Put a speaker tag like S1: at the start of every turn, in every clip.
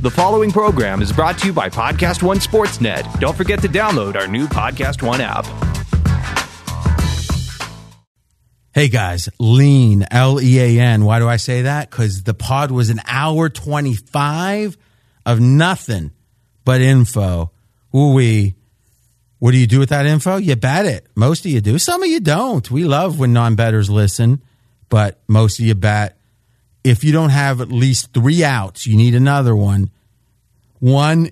S1: The following program is brought to you by Podcast One Sportsnet. Don't forget to download our new Podcast One app.
S2: Hey guys, lean, L E A N. Why do I say that? Because the pod was an hour 25 of nothing but info. Ooh we. What do you do with that info? You bet it. Most of you do. Some of you don't. We love when non betters listen, but most of you bet. If you don't have at least three outs, you need another one. One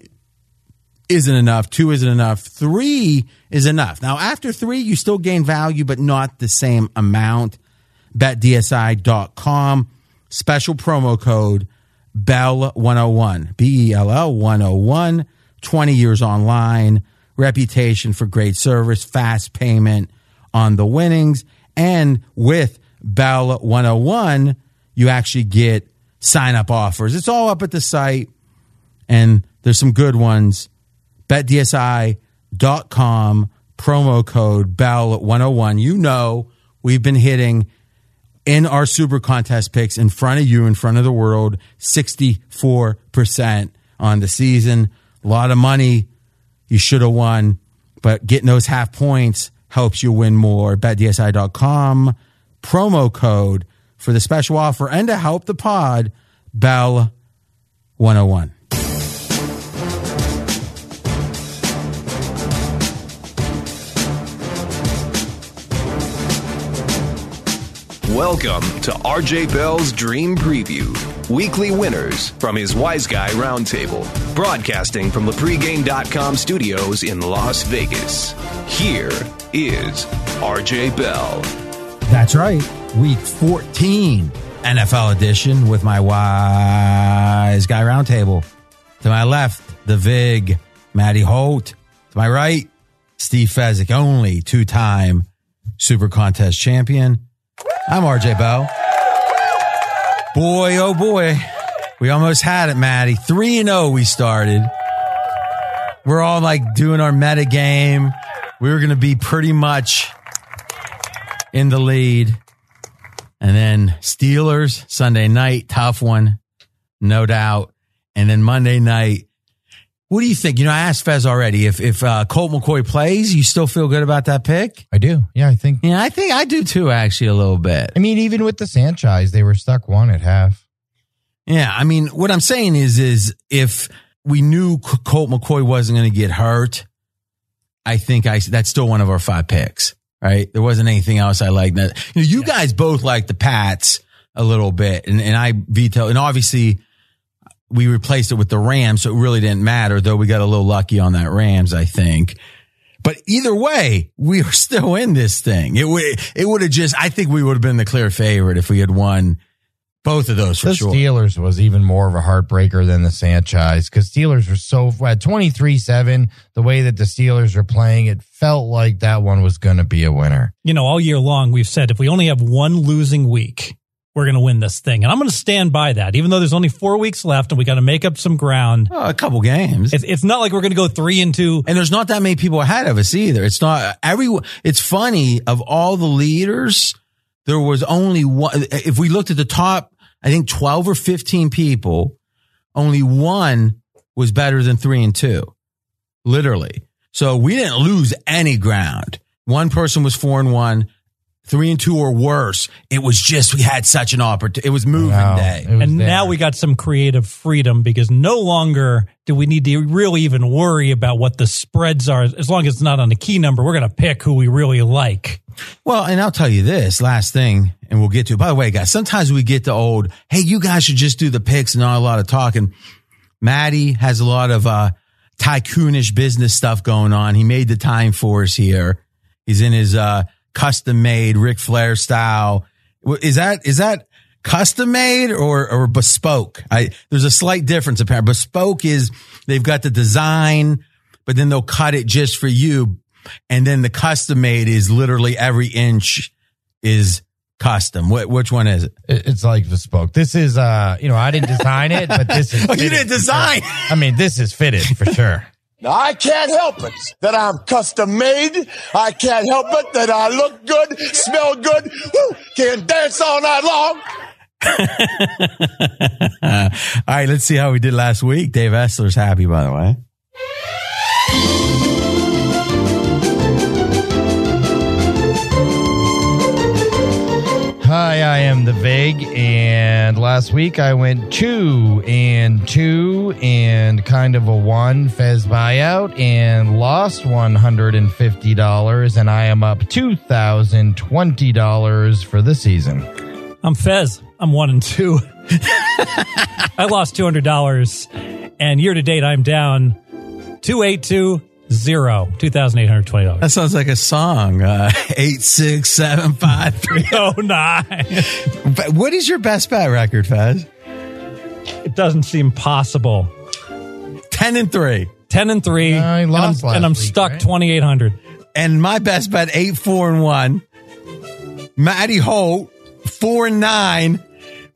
S2: isn't enough. Two isn't enough. Three is enough. Now, after three, you still gain value, but not the same amount. BetDSI.com. Special promo code BELL101. B E L L 101. 20 years online. Reputation for great service, fast payment on the winnings. And with Bell 101, you actually get sign up offers. It's all up at the site, and there's some good ones. Betdsi.com promo code bell 101 you know we've been hitting in our super contest picks in front of you in front of the world 64% on the season. A lot of money you should have won but getting those half points helps you win more. Betdsi.com promo code for the special offer and to help the pod bell 101
S1: Welcome to RJ Bell's Dream Preview. Weekly winners from his Wise Guy Roundtable. Broadcasting from the pregame.com studios in Las Vegas. Here is RJ Bell.
S2: That's right. Week 14 NFL edition with my wise guy roundtable. To my left, the Vig, Matty Holt. To my right, Steve Fezzik, only two time super contest champion. I'm RJ Bell. Boy, oh boy. We almost had it, Matty. 3 and 0 we started. We're all like doing our meta game. We were going to be pretty much in the lead. And then Steelers Sunday night, tough one, no doubt. And then Monday night, what do you think? You know, I asked Fez already if if uh, Colt McCoy plays, you still feel good about that pick?
S3: I do. Yeah, I think.
S2: Yeah, I think I do too. Actually, a little bit.
S3: I mean, even with the Sanchez, they were stuck one at half.
S2: Yeah, I mean, what I'm saying is, is if we knew Colt McCoy wasn't going to get hurt, I think I that's still one of our five picks. Right? There wasn't anything else I liked. That you, know, you guys both like the Pats a little bit, and and I veto, and obviously we replaced it with the Rams, so it really didn't matter. Though we got a little lucky on that Rams, I think. But either way, we are still in this thing. It would it would have just I think we would have been the clear favorite if we had won both of those for
S3: the
S2: sure.
S3: Steelers was even more of a heartbreaker than the Sanchez because Steelers were so at 23 7, the way that the Steelers are playing, it felt like that one was going to be a winner.
S4: you know, all year long, we've said if we only have one losing week, we're going to win this thing. And I'm going to stand by that, even though there's only four weeks left and we got to make up some ground.
S2: Oh, a couple games.
S4: It's, it's not like we're going to go three and two.
S2: And there's not that many people ahead of us either. It's not everyone. It's funny of all the leaders, there was only one. If we looked at the top, I think 12 or 15 people, only one was better than three and two, literally. So we didn't lose any ground. One person was four and one, three and two or worse. It was just, we had such an opportunity. It was moving
S3: Wow.
S2: day.
S3: Was
S4: And now we got some creative freedom because no longer do we need to really even worry about what the spreads are. As long as it's not on the key number, we're going to pick who we really like.
S2: Well, and I'll tell you this last thing, and we'll get to it. By the way, guys, sometimes we get the old, hey, you guys should just do the picks and not a lot of talking. Matty has a lot of uh, tycoonish business stuff going on. He made the time for us here. He's in his uh, custom made Ric Flair style. Is that is that custom made or or bespoke? I there's a slight difference apparently. Bespoke is they've got the design, but then they'll cut it just for you. And then the custom made is literally every inch is custom. Wh- which one is it?
S3: It- It's like bespoke. This is, uh, you know, I didn't design it, but this is.
S2: Oh, you didn't design?
S3: sure. I mean, this is fitted for sure.
S5: Now, I can't help it that I'm custom made. I can't help it that I look good, smell good, woo, can dance all night long.
S2: All right, let's see how we did last week. Dave Essler's happy, by the way.
S3: Hi, I am the Vig, and last week I went two and two and kind of a one Fez buyout and lost one hundred and I am up two thousand twenty dollars for the season.
S4: I'm Fez. I'm one and two. I lost two hundred dollars, and year to date I'm down two eight two zero two thousand eight hundred twenty dollars.
S2: That sounds like a song. Uh, eight six seven five three.
S4: Oh nine.
S2: But What is your best bet record, Fez?
S4: It doesn't seem possible.
S2: Ten and three.
S4: Ten and three,
S3: Uh, he
S4: and I'm,
S3: last
S4: and I'm
S3: week,
S4: stuck
S3: right?
S4: twenty eight hundred.
S2: And my best bet eight four and one. Matty Holt four and nine.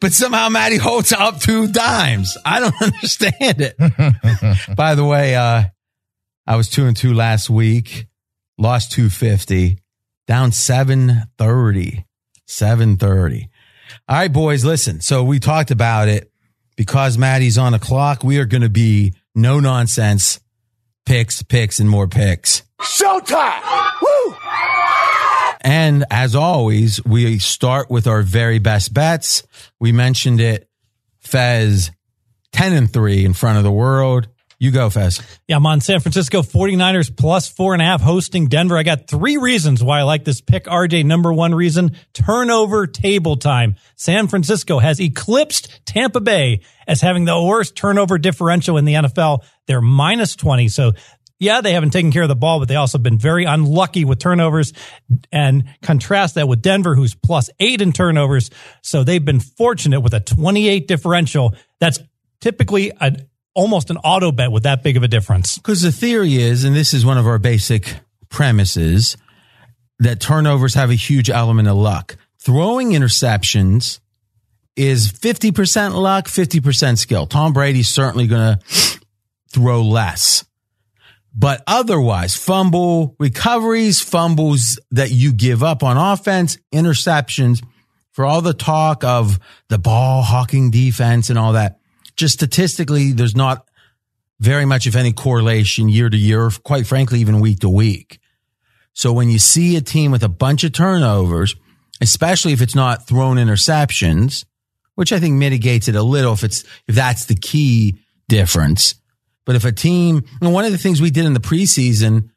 S2: But somehow Matty Holt's up two dimes. I don't understand it. By the way, uh, I was two and two last week, lost 250, down 730. 730. All right, boys, listen. So we talked about it because Matty's on the clock. We are going to be no nonsense picks, picks, and more picks.
S5: Showtime! Woo!
S2: And as always, we start with our very best bets. We mentioned it. Fez 10 and 3 in front of the world. You go, Fez.
S4: Yeah, I'm on San Francisco 49ers plus four and a half hosting Denver. I got three reasons why I like this pick. RJ, number one reason, turnover table time. San Francisco has eclipsed Tampa Bay as having the worst turnover differential in the NFL. They're minus 20. So yeah, they haven't taken care of the ball, but they also have been very unlucky with turnovers and contrast that with Denver, who's plus eight in turnovers. So they've been fortunate with a 28 differential. That's typically a, almost an auto bet with that big of a difference.
S2: Because the theory is, and this is one of our basic premises, that turnovers have a huge element of luck. Throwing interceptions is 50% luck, 50% skill. Tom Brady's certainly going to throw less. But otherwise, fumble recoveries, fumbles that you give up on offense, interceptions, for all the talk of the ball hawking defense and all that, just statistically, there's not very much, if any, correlation year to year, quite frankly, even week to week. So when you see a team with a bunch of turnovers, especially if it's not thrown interceptions, which I think mitigates it a little if it's, if that's the key difference. But if a team, and one of the things we did in the preseason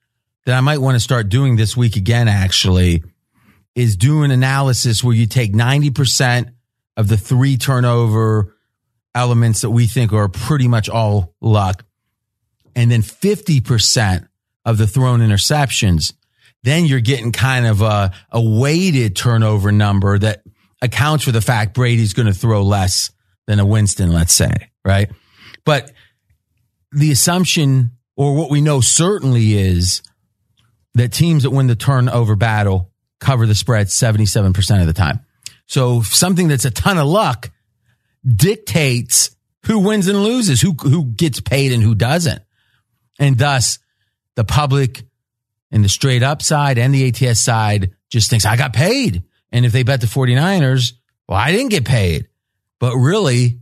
S2: that I might want to start doing this week again, actually, is do an analysis where you take 90% of the three turnover elements that we think are pretty much all luck, and then 50% of the thrown interceptions. Then you're getting kind of a, a weighted turnover number that accounts for the fact Brady's going to throw less than a Winston, let's say, right? But the assumption or what we know certainly is that teams that win the turnover battle cover the spread 77% of the time. So something that's a ton of luck dictates who wins and loses, who, who gets paid and who doesn't. And thus the public and the straight up side and the ATS side just thinks I got paid. And if they bet the 49ers, well, I didn't get paid, but really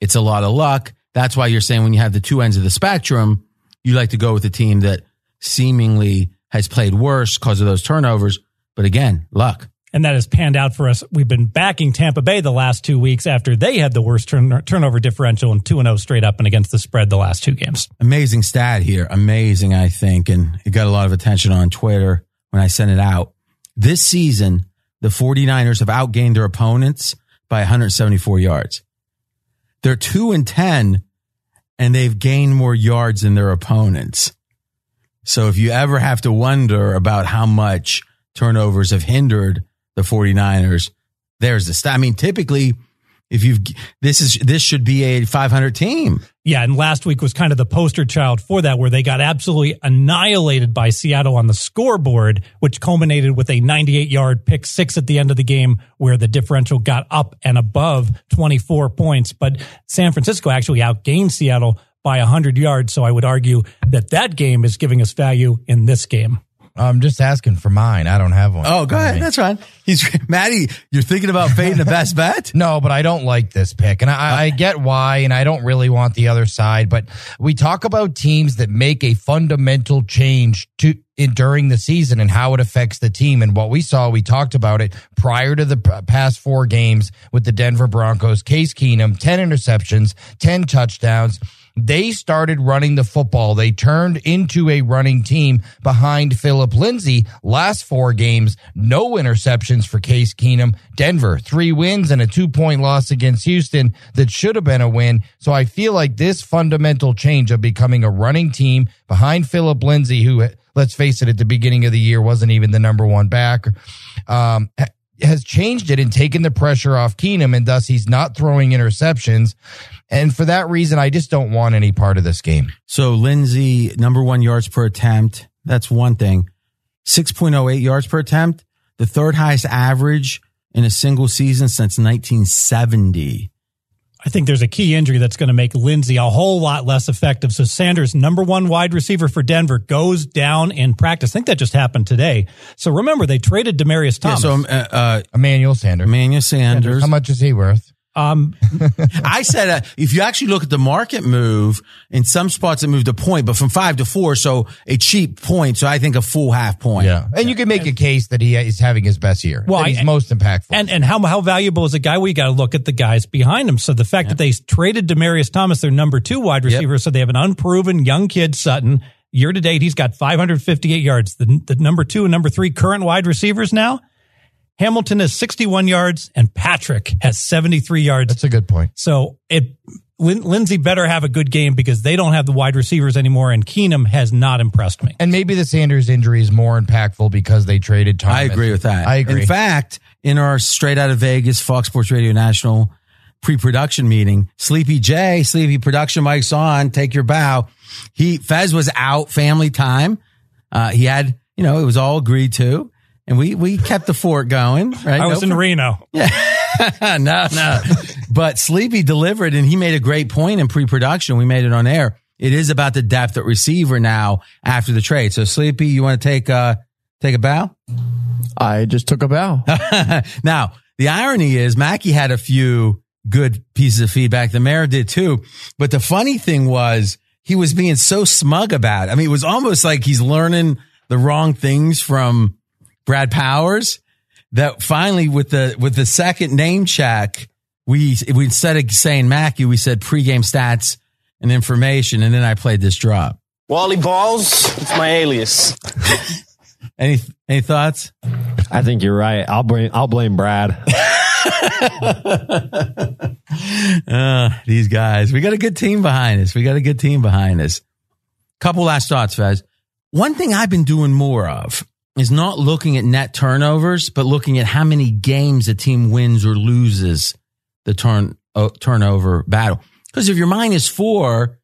S2: it's a lot of luck. That's why you're saying when you have the two ends of the spectrum, you like to go with a team that seemingly has played worse because of those turnovers. But again, luck.
S4: And that has panned out for us. We've been backing Tampa Bay the last two weeks after they had the worst turn- turnover differential and 2 0 straight up and against the spread the last two games.
S2: Amazing stat here. Amazing, I think. And it got a lot of attention on Twitter when I sent it out. This season, the 49ers have outgained their opponents by 174 yards. They're 2 and 10 and they've gained more yards than their opponents. So if you ever have to wonder about how much turnovers have hindered the 49ers, there's the stat. I mean, typically, if you've this is this should be a 500 team.
S4: Yeah, and last week was kind of the poster child for that, where they got absolutely annihilated by Seattle on the scoreboard, which culminated with a 98 yard pick six at the end of the game, where the differential got up and above 24 points. But San Francisco actually outgained Seattle by 100 yards. So I would argue that that game is giving us value in this game.
S3: I'm just asking for mine. I don't have one.
S2: Oh, go ahead. That's fine. He's Matty. You're thinking about fading the best bet.
S3: No, but I don't like this pick. And I, I get why, and I don't really want the other side. But we talk about teams that make a fundamental change to in, during the season and how it affects the team. And what we saw, we talked about it prior to the p- past four games with the Denver Broncos. Case Keenum, 10 interceptions, 10 touchdowns. They started running the football. They turned into a running team behind Phillip Lindsay. Last four games, no interceptions for Case Keenum. Denver, three wins and a two point loss against Houston that should have been a win. So I feel like this fundamental change of becoming a running team behind Phillip Lindsay, who, let's face it, at the beginning of the year wasn't even the number one back, um, has changed it and taken the pressure off Keenum, and thus he's not throwing interceptions. And for that reason, I just don't want any part of this game.
S2: So Lindsay, number one yards per attempt. That's one thing. 6.08 yards per attempt, the third highest average in a single season since 1970.
S4: I think there's a key injury that's going to make Lindsay a whole lot less effective. So Sanders, number one wide receiver for Denver, goes down in practice. I think that just happened today. So remember, they traded Demaryius
S2: Yeah,
S4: Thomas.
S2: so uh, uh,
S3: Emmanuel Sanders.
S2: Emmanuel Sanders.
S3: How much is he worth?
S4: Um,
S2: I said uh, if you actually look at the market move, in some spots it moved a point, but from five to four, so a cheap point. So I think a full half point. Yeah.
S3: And you can make a case that he is having his best year.
S4: Well,
S3: that he's
S4: I-
S3: most impactful.
S4: and and how how valuable is a guy? We got to look at the guys behind him. So the fact that they traded Demaryius Thomas, their number two wide receiver, so they have an unproven young kid Sutton. Year to date, he's got 558 yards. The, the number two and number three current wide receivers now. Hamilton has 61 yards and Patrick has 73 yards.
S3: That's a good point.
S4: So it Lin- Lindsay better have a good game because they don't have the wide receivers anymore, and Keenum has not impressed me.
S3: And maybe the Sanders injury is more impactful because they traded Thomas.
S2: I agree with that.
S3: I agree.
S2: In fact, in our straight out of Vegas Fox Sports Radio National pre-production meeting, Sleepy J, Sleepy production mic's on, take your bow. He, Fez was out family time. Uh, he had, you know, it was all agreed to. And we, we kept the fort going, right?
S4: I was
S2: No
S4: in Reno. Yeah.
S2: no, no. But Sleepy delivered and he made a great point in pre-production. We made it on air. It is about the depth at receiver now after the trade. So Sleepy, you want to take, uh, take a bow?
S6: I just took a bow.
S2: now, the irony is Mackey had a few good pieces of feedback. The mayor did too. But the funny thing was he was being so smug about it. I mean, it was almost like he's learning the wrong things from Brad Powers that finally with the, with the second name check, we, we instead of saying Mackey, we said pregame stats and information. And then I played this drop.
S7: Wally Balls, it's my alias.
S2: Any, any thoughts?
S6: I think you're right. I'll blame I'll blame Brad.
S2: Uh, these guys. We got a good team behind us. We got a good team behind us. Couple last thoughts, Fez. One thing I've been doing more of is not looking at net turnovers, but looking at how many games a team wins or loses the turn uh, turnover battle. Because if you're minus four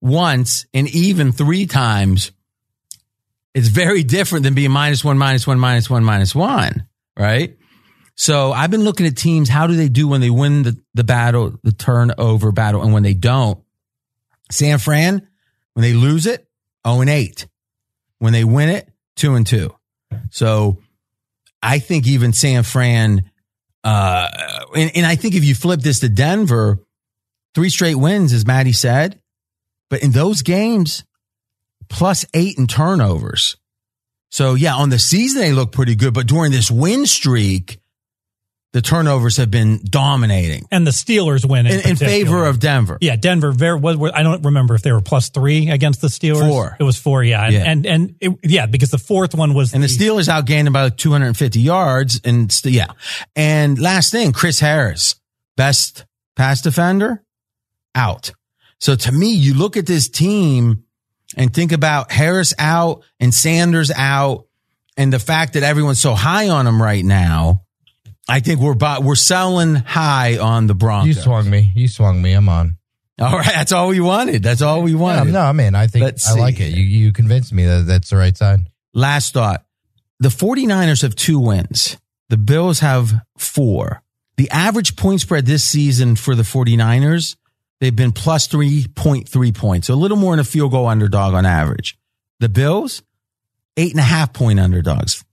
S2: once and even three times, it's very different than being minus one, minus one, minus one, minus one, right? So I've been looking at teams. How do they do when they win the, the battle, the turnover battle, and when they don't? San Fran, when they lose it, 0 and 8. When they win it, 2 and 2. So I think even San Fran, uh, and, and I think if you flip this to Denver, three straight wins, as Matty said, but in those games, plus eight in turnovers. So yeah, on the season they look pretty good, but during this win streak, the turnovers have been dominating
S4: And the Steelers win in,
S2: in, in favor of Denver.
S4: Yeah, Denver. Very, was, was- I don't remember if they were plus three against the Steelers.
S2: Four.
S4: It was four. Yeah, and
S2: Yeah.
S4: and, and it, yeah, because the fourth one was
S2: And the Steelers outgained about 250 yards. And st- yeah. And last thing, Chris Harris, best pass defender, out. So to me, you look at this team and think about Harris out and Sanders out and the fact that everyone's so high on him right now. I think we're we're selling high on the Broncos.
S3: You swung me. You swung me. I'm on.
S2: All right, that's all we wanted. That's all we wanted.
S3: no, I'm in. I think
S2: Let's
S3: I like it. You you convinced me that that's the right side.
S2: Last thought. The 49ers have two wins. The Bills have four. The average point spread this season for the 49ers, they've been plus 3.3 points. So a little more than a field goal underdog on average. The Bills, eight and a half point underdogs.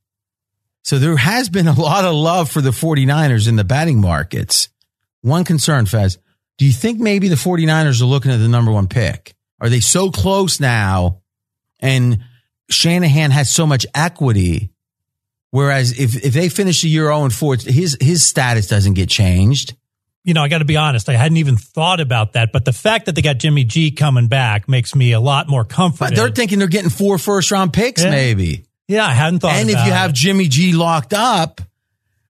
S2: So there has been a lot of love for the 49ers in the batting markets. One concern, Fez, do you think maybe the 49ers are looking at the number one pick? Are they so close now? And Shanahan has so much equity. Whereas if, if they finish the year 0 and 4, his, his status doesn't get changed.
S4: You know, I got to be honest. I hadn't even thought about that, but the fact that they got Jimmy G coming back makes me a lot more
S2: comfortable.
S4: But
S2: they're thinking they're getting four first round picks,
S4: Yeah.
S2: maybe.
S4: Yeah, I hadn't thought.
S2: and if you have. Jimmy G locked up,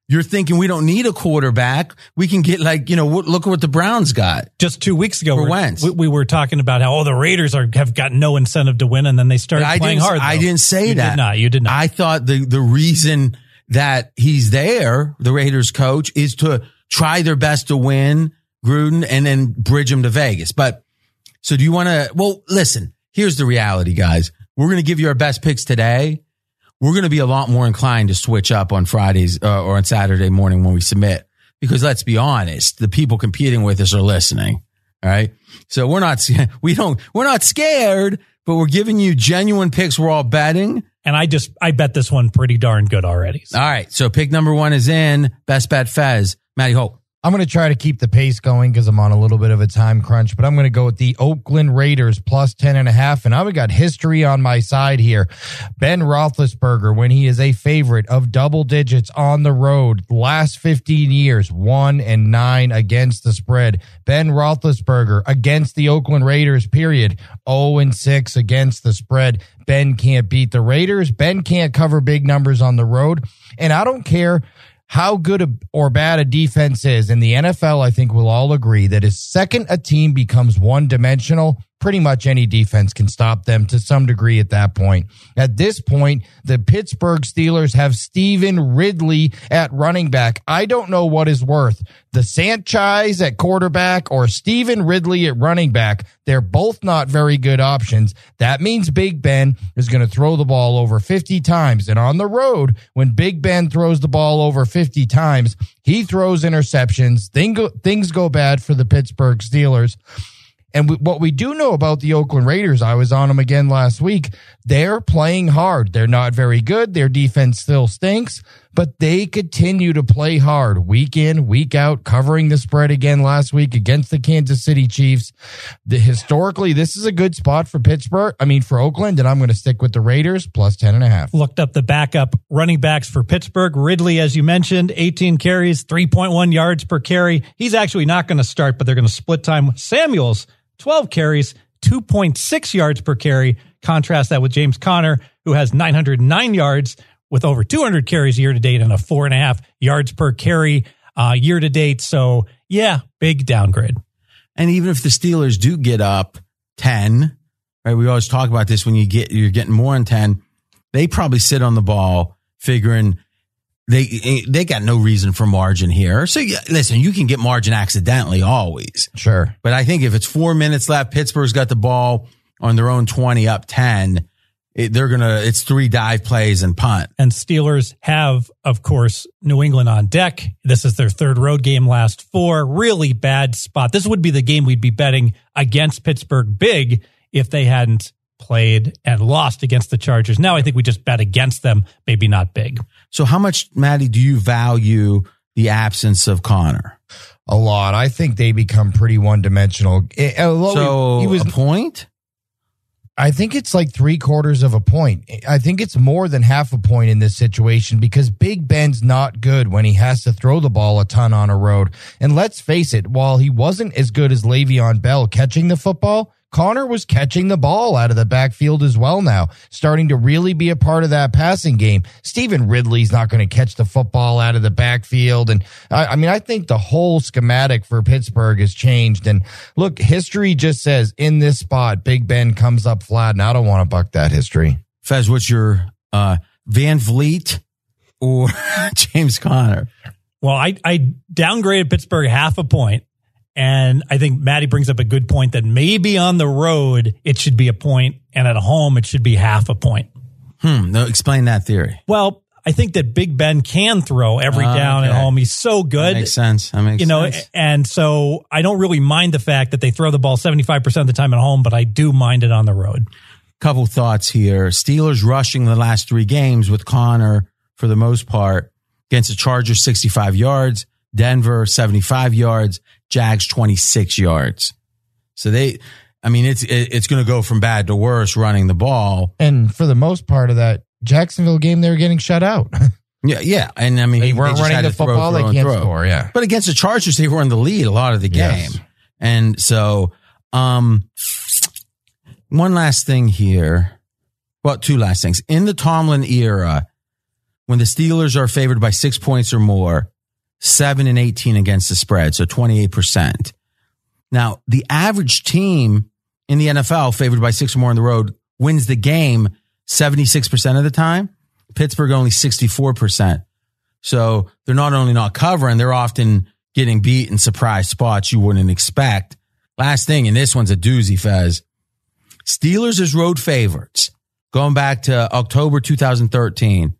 S2: you're thinking we don't need a quarterback. We can get like, you know, look at what the Browns got.
S4: just two weeks ago,
S2: For Wentz.
S4: we, we were talking about how oh the Raiders are have got no incentive to win, and then they started
S2: I
S4: playing hard.
S2: I didn't say
S4: You
S2: that.
S4: Did not. You did not.
S2: I thought the, the reason that he's there, the Raiders coach, is to try their best to win Gruden and then bridge him to Vegas. But so do you want to, well, listen, here's the reality, guys. We're going to give you our best picks today. We're going to be a lot more inclined to switch up on Fridays uh, or on Saturday morning when we submit because let's be honest, the people competing with us are listening. All right. So we're not, we don't, we're not scared, but we're giving you genuine picks. We're all betting.
S4: and I just I bet this one pretty darn good already. So
S2: All right. So pick number one is in. Best bet Fez. Matty Holt.
S3: I'm going to try to keep the pace going because I'm on a little bit of a time crunch, but I'm going to go with the Oakland Raiders plus 10 and a half. And I've got history on my side here. Ben Roethlisberger, when he is a favorite of double digits on the road, last 15 years, one and nine against the spread. Ben Roethlisberger against the Oakland Raiders, period. 0 and six against the spread. Ben can't beat the Raiders. Ben can't cover big numbers on the road. And I don't care how good a, or bad a defense is. In the NFL, I think we'll all agree that as second a team becomes one dimensional, pretty much any defense can stop them to some degree at that point. At this point, the Pittsburgh Steelers have Stevan Ridley at running back. I don't know what is worth the Sanchez at quarterback or Stevan Ridley at running back. They're both not very good options. That means Big Ben is going to throw the ball over 50 times. And on the road, when Big Ben throws the ball over 50 times, he throws interceptions. Thing things go bad for the Pittsburgh Steelers. And we, what we do know about the Oakland Raiders, I was on them again last week. They're playing hard. They're not very good. Their defense still stinks, but they continue to play hard week in, week out, covering the spread again last week against the Kansas City Chiefs. The, historically, this is a good spot for Pittsburgh. I mean, for Oakland, and I'm going to stick with the Raiders plus 10 and a half.
S4: looked up the backup running backs for Pittsburgh. Ridley, as you mentioned, 18 carries, 3.1 yards per carry. He's actually not going to start, but they're going to split time. With Samuels, 12 carries, 2.6 yards per carry. Contrast that with James Conner, who has 909 yards with over 200 carries year to date and a four and a half yards per carry uh, year to date. So yeah, big downgrade.
S2: And even if the Steelers do get up 10, right? We always talk about this when you get, you're getting more than 10. They probably sit on the ball figuring they, eh, they got no reason for margin here. So yeah, listen, you can get margin accidentally always.
S3: Sure.
S2: But I think if it's four minutes left, Pittsburgh's got the ball on their own 20 up 10. It, they're going to, it's three dive plays and punt.
S4: And Steelers have, of course, New England on deck. This is their third road game last four. Really bad spot. This would be the game we'd be betting against Pittsburgh big if they hadn't played and lost against the Chargers. Now I think we just bet against them, maybe not big.
S2: So how much, Matty, do you value the absence of Conner?
S3: A lot. I think they become pretty one dimensional.
S2: Eh, eh, so
S3: he was
S2: a point?
S3: I think it's like three quarters of a point. I think it's more than half a point in this situation because Big Ben's not good when he has to throw the ball a ton on a road. And let's face it, while he wasn't as good as Le'Veon Bell catching the football, Conner was catching the ball out of the backfield as well now, starting to really be a part of that passing game. Stevan Ridley's not going to catch the football out of the backfield. And I, I mean, I think the whole schematic for Pittsburgh has changed. And look, history just says in this spot, Big Ben comes up flat. And I don't want to buck that history.
S2: Fez, what's your uh, Van Vliet or James Conner?
S4: Well, I, I downgraded Pittsburgh half a point, And I think Matty brings up a good point that maybe on the road it should be a point and at home it should be half a point.
S2: Hmm. No, explain that theory.
S4: Well, I think that Big Ben can throw every
S2: Oh,
S4: down at home. He's so good.
S2: That makes sense. That makes
S4: you know,
S2: sense.
S4: and so I don't really mind the fact that they throw the ball 75% of the time at home, but I do mind it on the road.
S2: couple thoughts here. Steelers rushing the last three games with Conner for the most part against the Chargers 65 yards, Denver 75 yards, Jags 26 yards. So they, I mean, it's it's going to go from bad to worse running the ball.
S3: And for the most part of that Jacksonville game, they were getting shut out.
S2: Yeah, yeah, and I mean,
S3: they weren't
S2: just
S3: running the
S2: throw,
S3: football.
S2: throw,
S3: They can't
S2: throw.
S3: score. Yeah.
S2: But against the Chargers, they were in the lead a lot of the game.
S3: Yes.
S2: And so, um, one last thing here. Well, two last things. In the Tomlin era, when the Steelers are favored by six points or more, seven and 18 against the spread. So 28%. Now, the average team in the NFL favored by six or more on the road wins the game 76% of the time. Pittsburgh only 64%. So they're not only not covering, they're often getting beat in surprise spots you wouldn't expect. Last thing, and this one's a doozy, Fez. Steelers as road favorites going back to October 2013.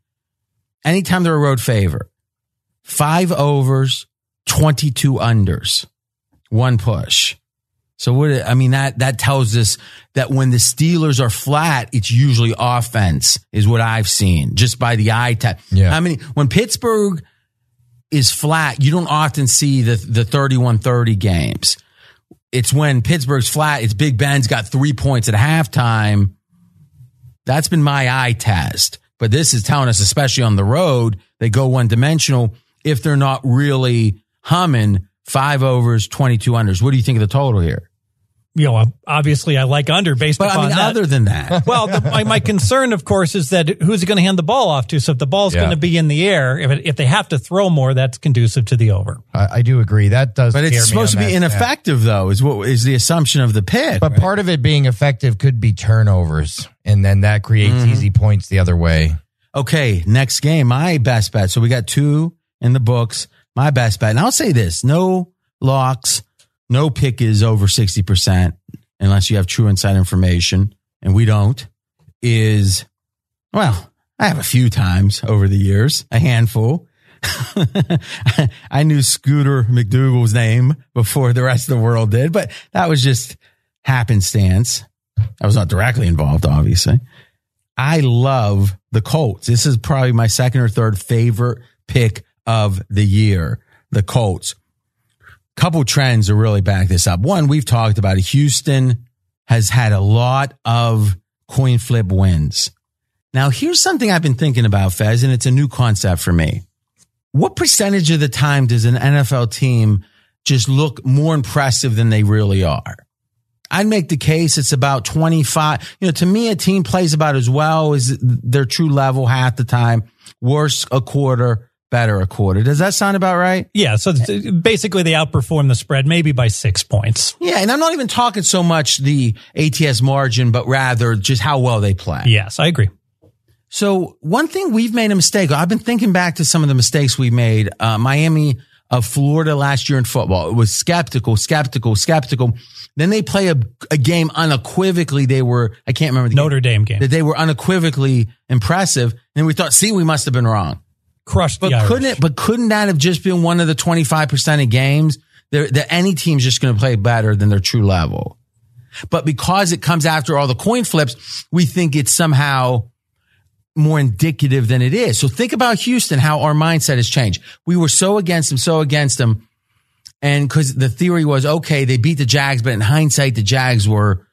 S2: Anytime they're a road favorite, five overs, 22 unders, one push. So what I mean that that tells us that when the Steelers are flat, it's usually offense is what I've seen just by the eye test.
S3: Yeah.
S2: I mean when Pittsburgh is flat, you don't often see the the 31-30 games. It's when Pittsburgh's flat, it's Big Ben's got 3 points at halftime. That's been my eye test. But this is telling us especially on the road, they go one dimensional if they're not really humming five overs, 22 unders. What do you think of the total here?
S4: You know, obviously I like under based
S2: But I mean,
S4: that.
S2: other than that,
S4: well, the, my, my concern, of course, is that who's going to hand the ball off to? So if the ball's
S3: Yeah.
S4: going to be in the air, if, it, if they have to throw more, that's conducive to the over.
S3: I, I do agree. That does.
S2: but
S3: scare
S2: it's supposed to be
S3: that stat.
S2: ineffective though, is what is the assumption of the pick.
S3: But part of it being effective could be turnovers, and then that creates
S2: Mm-hmm.
S3: easy points the other way.
S2: Okay, next game, my best bet. So we got two in the books. My best bet. And I'll say this no locks, no pick is over 60% unless you have true inside information. And we don't. Is, well, I have a few times over the years, a handful. I knew Scooter McDougal's name before the rest of the world did, but that was just happenstance. I was not directly involved, obviously. I love the Colts. This is probably my second or third favorite pick of the year. The Colts. Couple trends to really back this up. One, we've talked about it. Houston has had a lot of coin flip wins. Now, here's something I've been thinking about, Fez, and it's a new concept for me. What percentage of the time does an NFL team just look more impressive than they really are? I'd make the case it's about 25. You know, to me, a team plays about as well as their true level half the time. Worse a quarter, better a quarter. Does that sound about right?
S4: Yeah. So basically, they outperform the spread maybe by six points.
S2: Yeah. And I'm not even talking so much the ATS margin, but rather just how well they play.
S4: Yes, I agree.
S2: So one thing we've made a mistake. I've been thinking back to some of the mistakes we made. Uh, Miami of Florida last year in football. It was skeptical, skeptical, skeptical. Then they play a, a game unequivocally. They were, I can't remember the
S4: Notre
S2: game,
S4: Dame game
S2: that they were unequivocally impressive. And we thought, see, we must have been wrong.
S4: Crushed
S2: But
S4: Irish.
S2: couldn't it, but couldn't that have just been one of the 25% of games that any team's just going to play better than their true level? But because it comes after all the coin flips, we think it's somehow more indicative than it is. So think about Houston, how our mindset has changed. We were so against them, so against them. And cause the theory was, okay, they beat the Jags, but in hindsight, the Jags were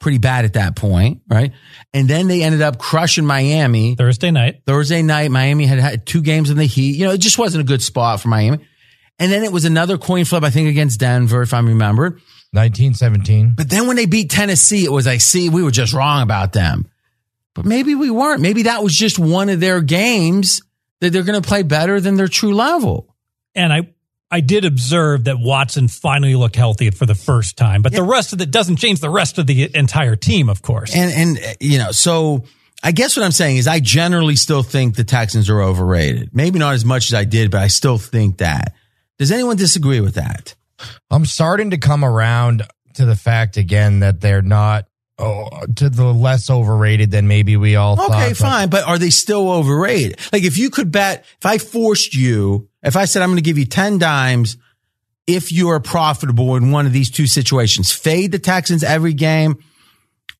S2: pretty bad at that point, right? And then they ended up crushing Miami.
S4: Thursday night.
S2: Thursday night, Miami had had two games in the heat. You know, it just wasn't a good spot for Miami. And then it was another coin flip, I think, against Denver, if I remember.
S3: 1917.
S2: But then when they beat Tennessee, it was like, see, we were just wrong about them. But maybe we weren't. Maybe that was just one of their games that they're going to play better than their true level.
S4: And I, I did observe that Watson finally looked healthy for the first time, but the rest of it doesn't change the rest of the entire team, of course.
S2: And, and, you know, so I guess what I'm saying is I generally still think the Texans are overrated. Maybe not as much as I did, but I still think that. Does anyone disagree with that?
S3: I'm starting to come around to the fact again that they're not oh, to the less overrated than maybe we all thought.
S2: Okay, fine. But are they still overrated? Like if you could bet, if I forced you, if I said I'm going to give you 10 dimes if you are profitable in one of these two situations, fade the Texans every game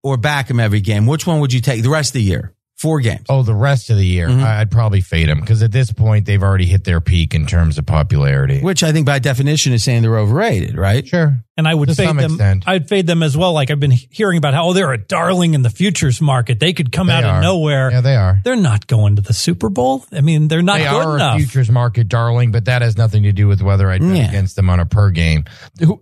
S2: or back them every game? Which one would you take the rest of the year? Four games.
S3: Oh, the rest of the year,
S2: Mm-hmm.
S3: I'd probably fade them because at this point they've already hit their peak in terms of popularity.
S2: Which I think by definition is saying they're overrated, right?
S3: Sure.
S4: And I would
S3: To
S4: fade
S3: some
S4: them.
S3: extent.
S4: I'd fade them as well. Like I've been hearing about how oh, they're a darling in the futures market. They could come
S3: They
S4: out
S3: are.
S4: of nowhere.
S3: Yeah, they are.
S4: They're not going to the Super Bowl. I mean, they're not
S3: they
S4: good
S3: are
S4: enough.
S3: a futures market darling, but that has nothing to do with whether I bet
S2: Yeah.
S3: against them on a per game.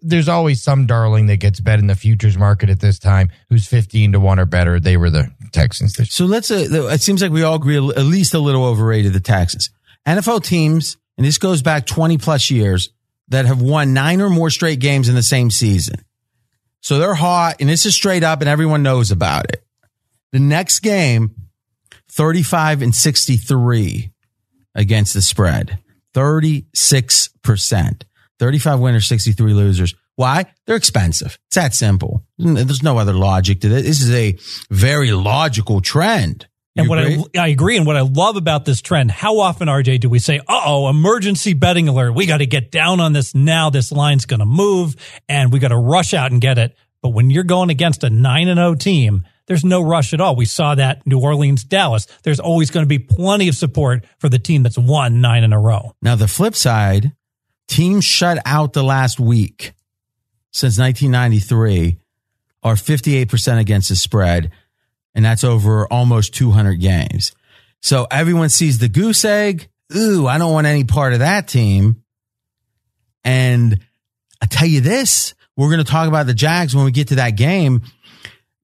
S3: There's always some darling that gets bet in the futures market at this time who's 15 to 1 or better. They were the Texans this
S2: So let's, uh, it seems like we all agree at least a little overrated the Texans. NFL teams, and this goes back 20 plus years, that have won nine or more straight games in the same season. So they're hot, and this is straight up, and everyone knows about it. The next game, 35 and 63 against the spread. 36%. 35 winners, 63 losers. Why? They're expensive. It's that simple. There's no other logic to this. This is a very logical trend. You
S4: And what
S2: agree?
S4: I, I agree. And what I love about this trend, how often, RJ, do we say, uh oh, emergency betting alert. We got to get down on this now. This line's going to move and we got to rush out and get it. But when you're going against a 9 and 0 team, there's no rush at all. We saw that New Orleans, Dallas. There's always going to be plenty of support for the team that's won nine in a row.
S2: Now, the flip side, teams shut out the last week since 1993 are 58% against the spread, and that's over almost 200 games. So everyone sees the goose egg. Ooh, I don't want any part of that team. And I tell you this, we're going to talk about the Jags when we get to that game.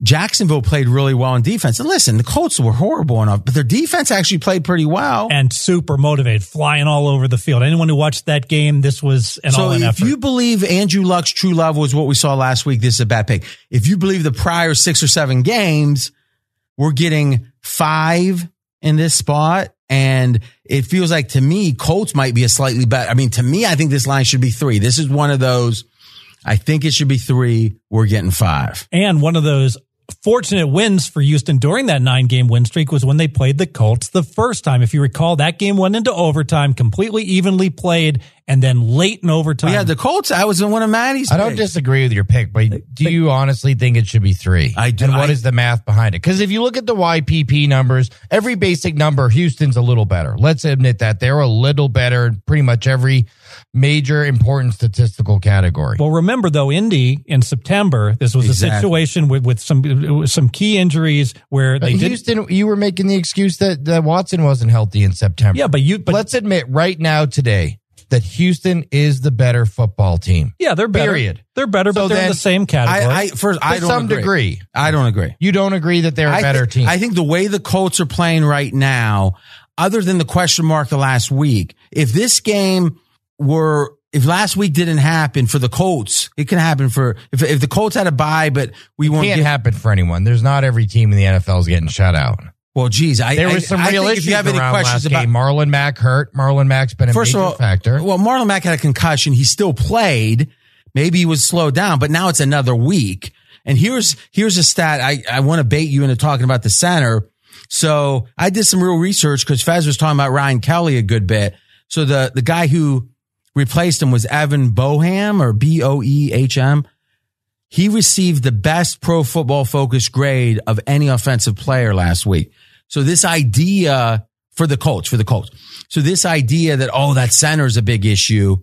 S2: Jacksonville played really well in defense. And listen, the Colts were horrible enough, but their defense actually played pretty well.
S4: And super motivated, flying all over the field. Anyone who watched that game, this was an
S2: so
S4: all in
S2: if you believe Andrew Luck's true love was what we saw last week, this is a bad pick. If you believe the prior six or seven games, we're getting five in this spot. And it feels like to me, Colts might be a slightly better. I mean, to me, I think this line should be three. This is one of those. I think it should be three. We're getting five.
S4: And one of those fortunate wins for Houston during that nine game win streak was when they played the Colts the first time. If you recall, that game went into overtime, completely evenly played, and then late in overtime.
S2: Yeah, the Colts. I was in one of Matty's.
S3: I don't
S2: picks.
S3: disagree with your pick, but do you honestly think it should be three?
S2: I do.
S3: And what is
S2: I-
S3: the math behind it? Because if you look at the YPP numbers, every basic number, Houston's a little better. Let's admit that they're a little better in pretty much every major important statistical category.
S4: Well, remember though, Indy in September, this was
S2: Exactly.
S4: a situation with, with some with some key injuries where they did.
S3: Houston, you were making the excuse that, that Watson wasn't healthy in September.
S4: Yeah, but you, but
S3: let's admit right now today that Houston is the better football team.
S4: yeah, they're better.
S3: Period.
S4: They're better, but they're in the same category.
S2: I, I first. I
S3: To
S2: don't
S3: some
S2: agree.
S3: degree.
S2: I don't agree.
S3: You don't agree that they're a
S2: I
S3: better
S2: thi-
S3: team.
S2: I think the way the Colts are playing right now, other than the question mark the last week, if this game were, if last week didn't happen for the Colts, it can happen for, if, if the Colts had a bye, but we won't
S3: can't
S2: get-
S3: happen for anyone. There's not every team in the NFL is getting shut out.
S2: Well, geez, I,
S3: There was some
S2: I
S3: real
S2: think
S3: issues
S2: if you have any questions about,
S3: game. Marlon Mack hurt. Marlon Mack's been a
S2: first
S3: major
S2: of all,
S3: factor.
S2: well, Marlon Mack had a concussion. He still played. Maybe he was slowed down, but now it's another week. And here's, here's a stat. I, I want to bait you into talking about the center. So I did some real research because Fez was talking about Ryan Kelly a good bit. So the, the guy who replaced him was Evan Boehm or B O E H M. He received the best pro football focus grade of any offensive player last week. So this idea for the Colts, for the Colts. So this idea that, oh, that center is a big issue,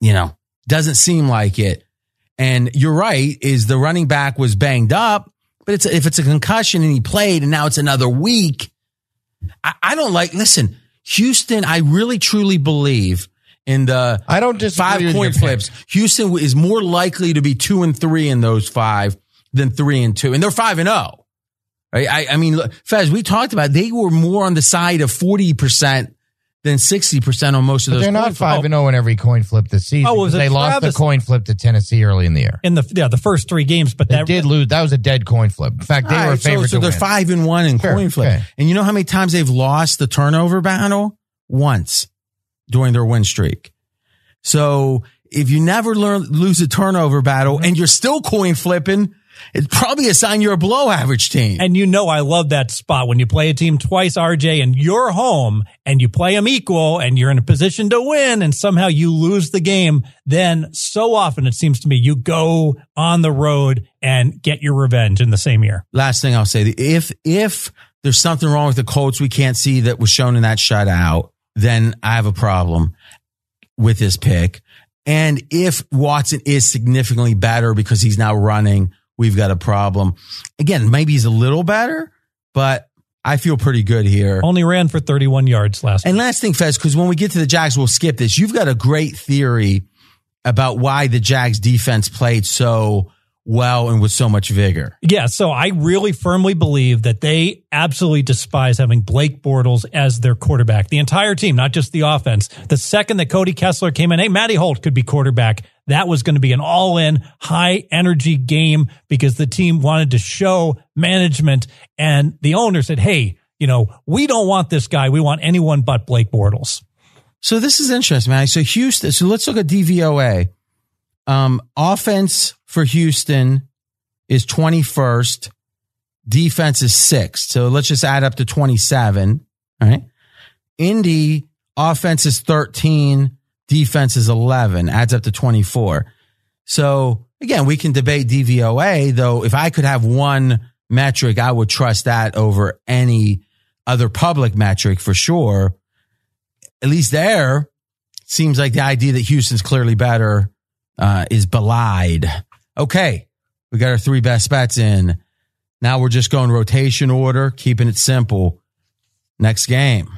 S2: you know, doesn't seem like it. And you're right, is the running back was banged up, but it's, if it's a concussion and he played and now it's another week, I, I don't like, listen, Houston, I really truly believe in the
S3: I don't disagree
S2: five
S3: point
S2: flips. Houston is more likely to be two and three in those five than three and two, and they're five and zero. Right? I, I mean, look, Fez, we talked about it. they were more on the side of forty percent than sixty percent on most of
S3: But
S2: those.
S3: they're not five and zero in every coin flip this season.
S4: Oh, was
S3: 'cause
S4: it
S3: they lost the coin flip to Tennessee early in the year.
S4: in the yeah the first three games, but
S3: They
S4: that
S3: did lose. That was a dead coin flip. In fact, they
S2: All
S3: were
S2: right, so, so
S3: to
S2: they're
S3: win.
S2: five and one in
S3: Sure,
S2: coin flip.
S3: okay.
S2: And you know how many times they've lost the turnover battle? Once during their win streak. So if you never learn lose a turnover battle mm-hmm. and you're still coin flipping, it's probably a sign you're a below average team.
S4: And you know, I love that spot when you play a team twice, RJ, and you're home and you play them equal and you're in a position to win and somehow you lose the game. Then so often it seems to me you go on the road and get your revenge in the same year.
S2: Last thing I'll say, if, if there's something wrong with the Colts we can't see that was shown in that shutout, then I have a problem with this pick. And if Watson is significantly better because he's now running, we've got a problem. Again, maybe he's a little better, but I feel pretty good here.
S4: Only ran for 31 yards last
S2: And last thing, Fez, because when we get to the Jags, we'll skip this. You've got a great theory about why the Jags defense played so well and with so much vigor.
S4: Yeah, so I really firmly believe that they absolutely despise having Blake Bortles as their quarterback. The entire team, not just the offense. The second that Cody Kessler came in, hey, Matty Holt could be quarterback. That was going to be an all in high energy game because the team wanted to show management and the owner said, Hey, you know, we don't want this guy. We want anyone but Blake Bortles.
S2: So this is interesting, man. So Houston, so let's look at DVOA. Um, offense for Houston is 21st. Defense is sixth. So let's just add up to 27. All right. Indy offense is 13. Defense is 11. Adds up to 24. So again, we can debate DVOA, though. If I could have one metric, I would trust that over any other public metric for sure. At least there seems like the idea that Houston's clearly better uh, is belied. Okay, we got our three best bets in. Now we're just going rotation order, keeping it simple. Next game.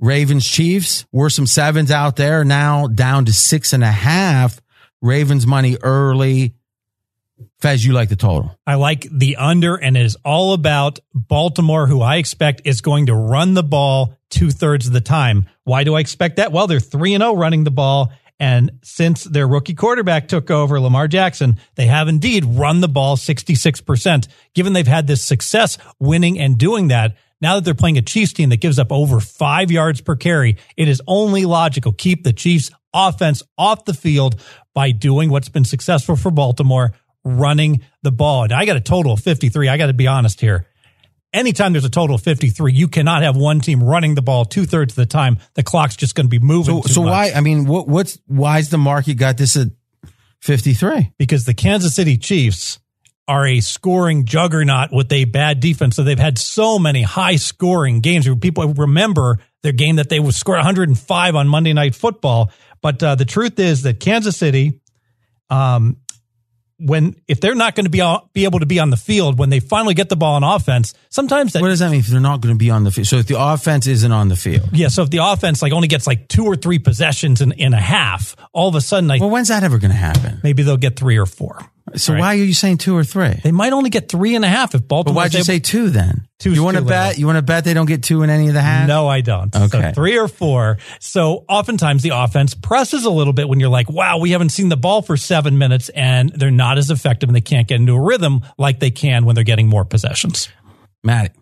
S2: Ravens Chiefs were some sevens out there now down to six and a half. Ravens money early. Fez, you like the total.
S4: I like the under, and it is all about Baltimore, who I expect is going to run the ball two thirds of the time. Why do I expect that? Well, they're 3 and 0 running the ball. And since their rookie quarterback took over, Lamar Jackson, they have indeed run the ball 66%. Given they've had this success winning and doing that, now that they're playing a Chiefs team that gives up over five yards per carry, it is only logical. Keep the Chiefs offense off the field by doing what's been successful for Baltimore, running the ball. And I got a total of 53. I got to be honest here. Anytime there's a total of 53, you cannot have one team running the ball two thirds of the time. The clock's just going to be moving.
S2: So, so why? I mean, what, what's why is the market got this at fifty three?
S4: Because the Kansas City Chiefs are a scoring juggernaut with a bad defense. So they've had so many high scoring games. People remember their game that they would score 105 on Monday Night Football. But uh, the truth is that Kansas City, um, when if they're not going to be be able to be on the field when they finally get the ball on offense, sometimes that,
S2: what does that mean if they're not going to be on the field? So if the offense isn't on the field,
S4: yeah. So if the offense like only gets like two or three possessions in, in a half, all of a sudden, like,
S2: well, when's that ever going to happen?
S4: Maybe they'll get three or four.
S2: So right. why are you saying two or three?
S4: They might only get three and a half if Baltimore.
S2: But why'd you
S4: able,
S2: say two then?
S4: Two.
S2: You want to bet? You want to bet they don't get two in any of the half?
S4: No, I don't.
S2: Okay,
S4: so three or four. So oftentimes the offense presses a little bit when you're like, "Wow, we haven't seen the ball for seven minutes," and they're not as effective, and they can't get into a rhythm like they can when they're getting more possessions.
S2: Matt.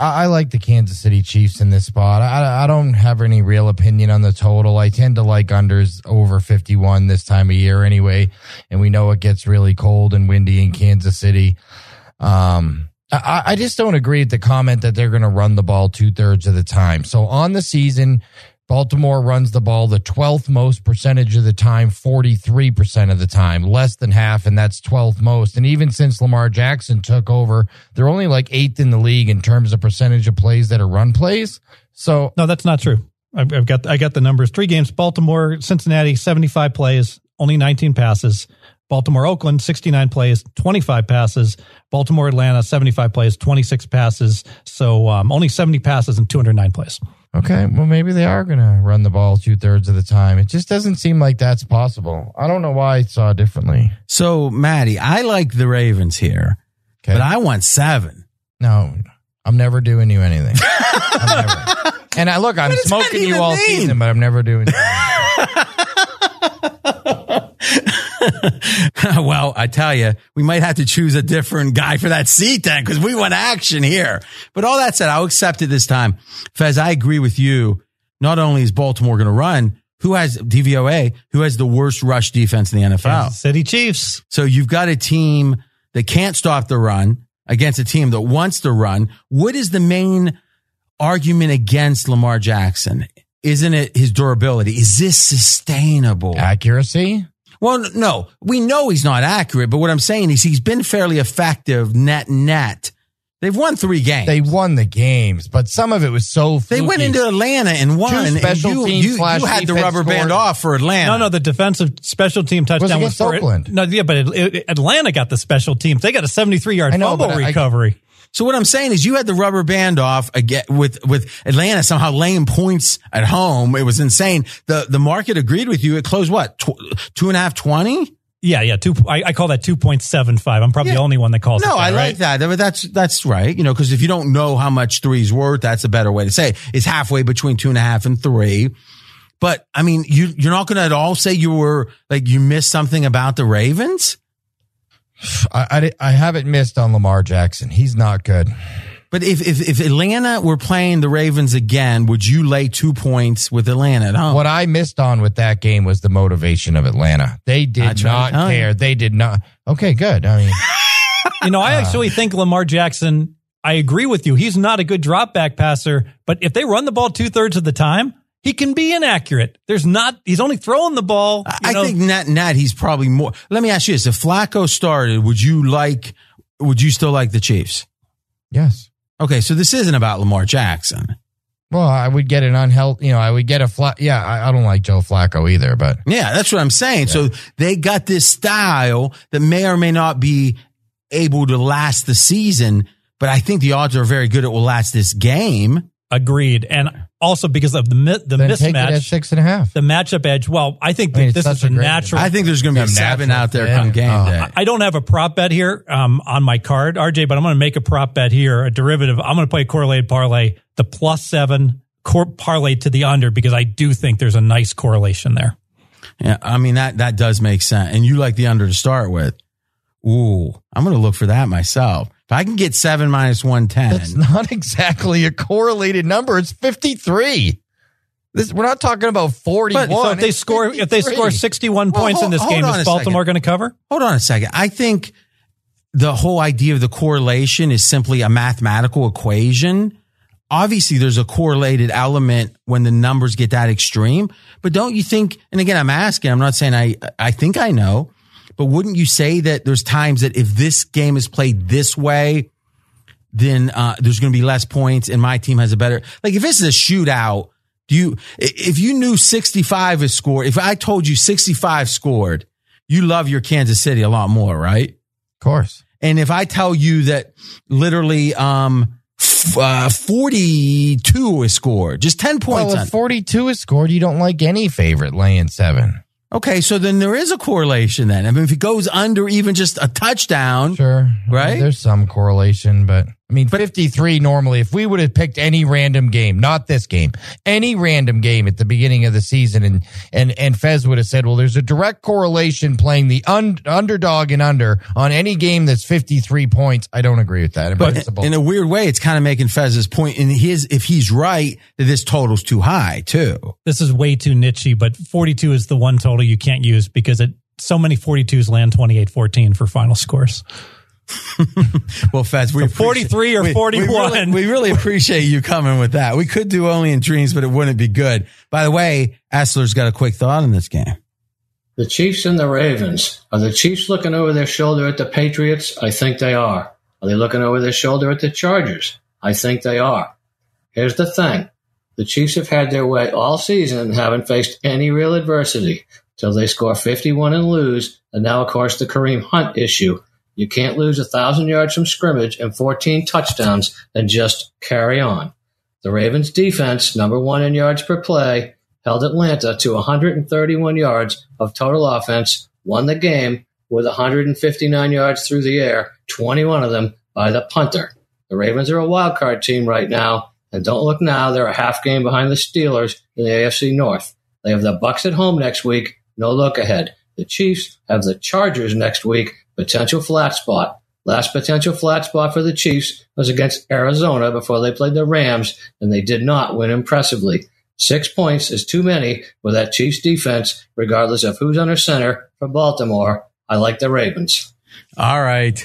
S3: I, like the Kansas City Chiefs in this spot. I, I don't have any real opinion on the total. I tend to like unders over 51 this time of year anyway. And we know it gets really cold and windy in Kansas City. Um, I, I just don't agree with the comment that they're going to run the ball two thirds of the time. So on the season, Baltimore runs the ball the 12th most percentage of the time, 43% of the time, less than half, and that's 12th most. And even since Lamar Jackson took over, they're only like eighth in the league in terms of percentage of plays that are run plays. So
S4: no, that's not true. I've, I've got I got the numbers. Three games: Baltimore, Cincinnati, 75 plays, only 19 passes. Baltimore, Oakland, 69 plays, 25 passes. Baltimore, Atlanta, 75 plays, 26 passes. So um, only 70 passes and 209 plays.
S3: Okay, well, maybe they are going to run the ball two thirds of the time. It just doesn't seem like that's possible. I don't know why I saw it differently.
S2: So, Matty, I like the Ravens here, okay. but I want seven.
S3: No, I'm never doing you anything. never. And I look, I'm smoking you all mean? season, but I'm never doing.
S2: well, I tell you, we might have to choose a different guy for that seat then because we want action here. But all that said, I'll accept it this time. Fez, I agree with you. Not only is Baltimore going to run, who has DVOA, who has the worst rush defense in the NFL?
S4: Kansas City Chiefs.
S2: So you've got a team that can't stop the run against a team that wants to run. What is the main argument against Lamar Jackson? Isn't it his durability? Is this sustainable?
S3: Accuracy?
S2: Well, no, we know he's not accurate, but what I'm saying is he's been fairly effective net net. They've won three games.
S3: They won the games, but some of it was so.
S2: They went into Atlanta and won.
S3: Two
S2: and
S3: special
S2: you,
S3: teams
S2: you,
S3: slash
S2: you had the
S3: defense
S2: rubber band
S3: scored.
S2: off for Atlanta.
S4: No, no, the defensive special team touchdown was
S3: against
S4: for
S3: Oakland.
S4: No, yeah, but it, it- Atlanta got the special teams. They got a 73 yard
S3: know,
S4: fumble
S3: but I-
S4: recovery.
S2: So what I'm saying is you had the rubber band off again with, with Atlanta somehow laying points at home. It was insane. The, the market agreed with you. It closed what? Tw- two and a half, 20?
S4: yeah, yeah. Two. I, I call that 2.75. I'm probably
S2: Yeah.
S4: the only one that calls. it
S2: No,
S4: that,
S2: I
S4: right?
S2: like that. But that's, that's right. You know, cause if you don't know how much three's worth, that's a better way to say it. It's halfway between two and a half and three. But I mean, you, you're not going to at all say you were like, you missed something about the Ravens.
S3: I, I, I haven't missed on Lamar Jackson. He's not good.
S2: But if, if, if Atlanta were playing the Ravens again, would you lay two points with Atlanta at home?
S3: What I missed on with that game was the motivation of Atlanta. They did
S2: That's what I'm
S3: not oh,
S2: telling you.
S3: care. They did not. Okay, good. I mean,
S4: You know, I actually think Lamar Jackson. I agree with you. He's not a good drop back passer, but if they run the ball two thirds of the time, he can be inaccurate. There's not. He's only throwing the ball. you
S2: I
S4: know.
S2: think net net he's probably more. Let me ask you this: If Flacco started, would you like? Would you still like the Chiefs?
S3: yes.
S2: Okay, so this isn't about Lamar Jackson.
S3: Well, I would get an unhealthy, you know, I would get a flat. Yeah, I, I don't like Joe Flacco either, but
S2: Yeah, that's what I'm saying. So they got this style that may or may not be able to last the season, but I think the odds are very good it will last this game.
S4: Agreed, and also because of the mi- the
S3: then take it at
S4: mismatch,
S3: six and a half.
S4: the matchup edge. Well, I think
S3: I mean, it's
S4: this is a
S3: a great-
S4: natural.
S2: I think there's going to be
S3: a
S2: seven out there
S3: fit.
S2: come game
S3: Oh.
S2: day.
S4: I don't have a prop bet here um, on my card, RJ, but I'm going to make a prop bet here, a derivative. I'm going to play a correlated parlay, the plus seven cor- parlay to the under because I do think there's a nice correlation there.
S2: Yeah, I mean that that does make sense. And you like the under to start with. Ooh, I'm going to look for that myself. If I can get seven minus 110.
S3: That's not exactly a correlated number. It's 53. This, we're not talking about 41.
S4: So if they score, if they score 61
S2: Well,
S4: points in this game, is Baltimore going to cover?
S2: hold on a second. I think the whole idea of the correlation is simply a mathematical equation. Obviously, there's a correlated element when the numbers get that extreme. But don't you think? And again, I'm asking. I'm not saying I. I think I know. But wouldn't you say that there's times that if this game is played this way, then uh, there's going to be less points, and my team has a better. Like if this is a shootout, do you? If you knew 65 is scored, if I told you 65 scored, you love your Kansas City a lot more, right?
S3: Of course.
S2: And if I tell you that literally um uh, 42 is scored, just 10 points
S3: Well, if 42 is scored, you don't like any favorite laying seven.
S2: Okay, so then there is a correlation then. I mean, if it goes under even just a touchdown,
S3: Sure. I mean,
S2: Right?
S3: there's some correlation, but I mean, 53 normally, if we would have picked any random game, not this game, any random game at the beginning of the season, and, and, and Fez would have said, well, there's a direct correlation playing the un, underdog and under on any game that's 53 points. I don't agree with that. In
S2: but
S3: principle.
S2: in a weird way, it's kind of making Fez's point in his, if he's right, that this total's too high too.
S4: This is way too nichey, but 42 is the one total you can't use because it so many 42s land 28-14 for final scores.
S2: Well, Fez, we
S4: So 43 or
S2: appreciate- we- we
S4: 41.
S2: really- We really, appreciate you coming with that. We could do only in dreams, but it wouldn't be good. By the way, Essler's got a quick thought on this game.
S8: The Chiefs and the Ravens. Are the Chiefs looking over their shoulder at the Patriots? I think they are. Are they looking over their shoulder at the Chargers? I think they are. Here's the thing. The Chiefs have had their way all season and haven't faced any real adversity till they score 51 and lose. And now, of course, the Kareem Hunt issue. You can't lose a thousand yards from scrimmage and 14 touchdowns and just carry on. The Ravens defense, number one in yards per play, held Atlanta to 131 yards of total offense, won the game with 159 yards through the air, 21 of them by the punter. The Ravens are a wild card team right now, and don't look now, they're a half game behind the Steelers in the AFC North. They have the Bucks at home next week, no look ahead. The Chiefs have the Chargers next week, potential flat spot. Last potential flat spot for the Chiefs was against Arizona before they played the Rams, and they did not win impressively. Six points is too many for that Chiefs defense, regardless of who's under center for Baltimore. I like the Ravens.
S2: All right.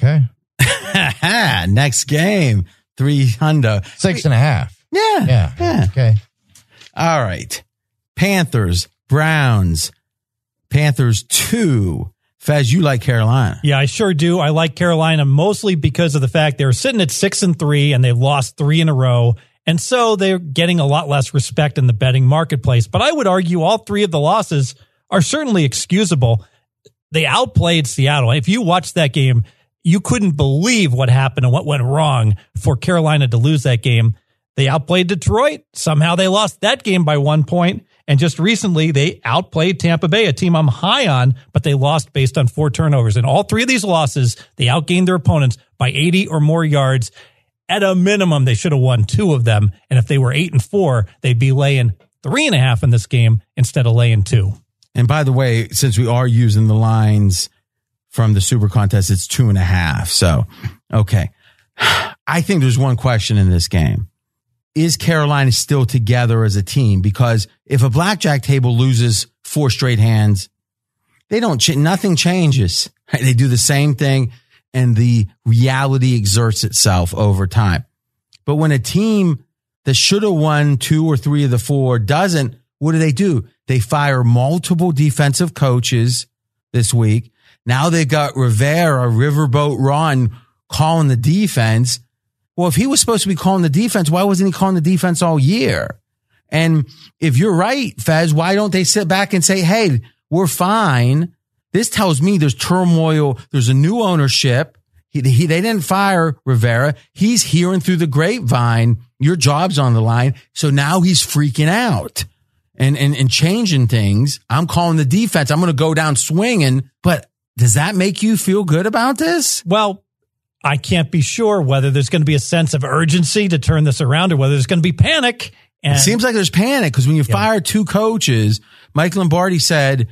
S3: Okay.
S2: Next game, three hundred.
S3: Six and a half.
S2: Yeah.
S3: Yeah.
S2: Yeah.
S3: Okay.
S2: All right. Panthers, Browns, Panthers two. Fez, you like Carolina.
S4: Yeah, I sure do. I like Carolina mostly because of the fact they're sitting at six and three and they've lost three in a row. And so they're getting a lot less respect in the betting marketplace. But I would argue all three of the losses are certainly excusable. They outplayed Seattle. If you watched that game, you couldn't believe what happened and what went wrong for Carolina to lose that game. They outplayed Detroit. Somehow they lost that game by one point. And just recently, they outplayed Tampa Bay, a team I'm high on, but they lost based on four turnovers. And all three of these losses, they outgained their opponents by 80 or more yards. At a minimum, they should have won two of them. And if they were eight and four, they'd be laying three and a half in this game instead of laying two.
S2: And by the way, since we are using the lines from the super contest, it's two and a half. So, okay. I think there's one question in this game. Is Carolina still together as a team? Because if a blackjack table loses four straight hands, they don't, ch- nothing changes. They do the same thing and the reality exerts itself over time. But when a team that should have won two or three of the four doesn't, what do they do? They fire multiple defensive coaches this week. Now they got Rivera, Riverboat Ron calling the defense. Well, if he was supposed to be calling the defense, why wasn't he calling the defense all year? And if you're right, Fez, why don't they sit back and say, Hey, we're fine. This tells me there's turmoil. There's a new ownership. He, he, they didn't fire Rivera. He's hearing through the grapevine. Your job's on the line. So now he's freaking out and, and, and changing things. I'm calling the defense. I'm going to go down swinging. But does that make you feel good about this?
S4: Well, I can't be sure whether there's going to be a sense of urgency to turn this around or whether there's going to be panic. And
S2: It seems like there's panic because when you fire two coaches, Mike Lombardi said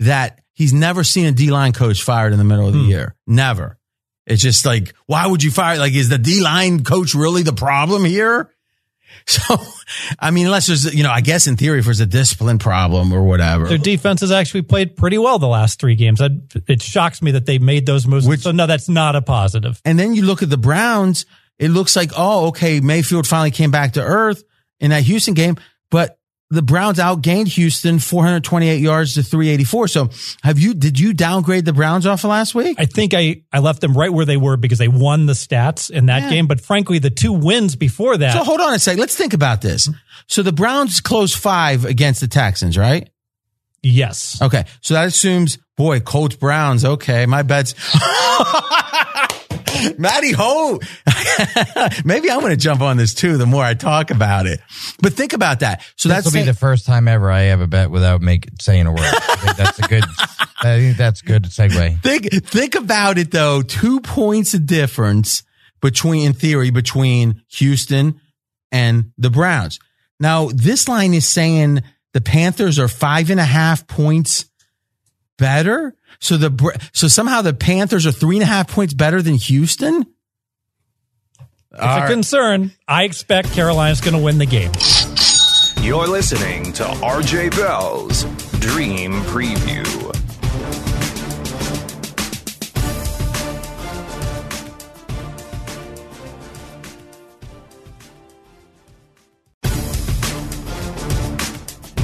S2: that he's never seen a D line coach fired in the middle of the hmm. year. Never. It's just like, why would you fire? Like, is the D line coach really the problem here? So, I mean, unless there's, you know, I guess in theory, if there's a discipline problem or whatever.
S4: their defense has actually played pretty well the last three games. I, it shocks me that they made those moves.
S2: Which-
S4: so no, that's not a positive.
S2: And then you look at the Browns, it looks like, oh, okay, Mayfield finally came back to earth in that Houston game, but the Browns outgained Houston 428 yards to 384. So have you, did you downgrade the Browns off of last week?
S4: I think I, I left them right where they were because they won the stats in that
S2: Yeah.
S4: game. But frankly, the two wins before that,
S2: So hold on a sec. Let's think about this. So the Browns closed five against the Texans, right?
S4: yes.
S2: Okay. So that assumes, boy, Colts Browns. Okay. My bet's. Matty Ho. Maybe I'm going to jump on this too the more I talk about it. But think about that. So
S3: This
S2: that's
S3: will be
S2: saying-
S3: the first time ever I have a bet without make saying a word. I think that's a good. I think that's a good segue.
S2: think think about it though. Two points of difference between, in theory, between Houston and the Browns. Now, this line is saying the Panthers are five and a half points better. So the so somehow the Panthers are three and a half points better than Houston.
S4: It's a concern. I expect Carolina's going to win the game.
S1: You're listening to RJ Bell's Dream Preview.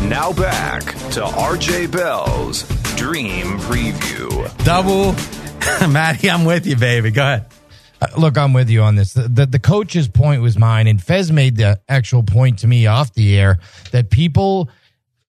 S1: Now back to RJ Bell's Dream Preview.
S2: Double, Matty, I'm with you, baby. Go ahead.
S3: Uh, Look, I'm with you on this. The, the the coach's point was mine, and Fez made the actual point to me off the air that people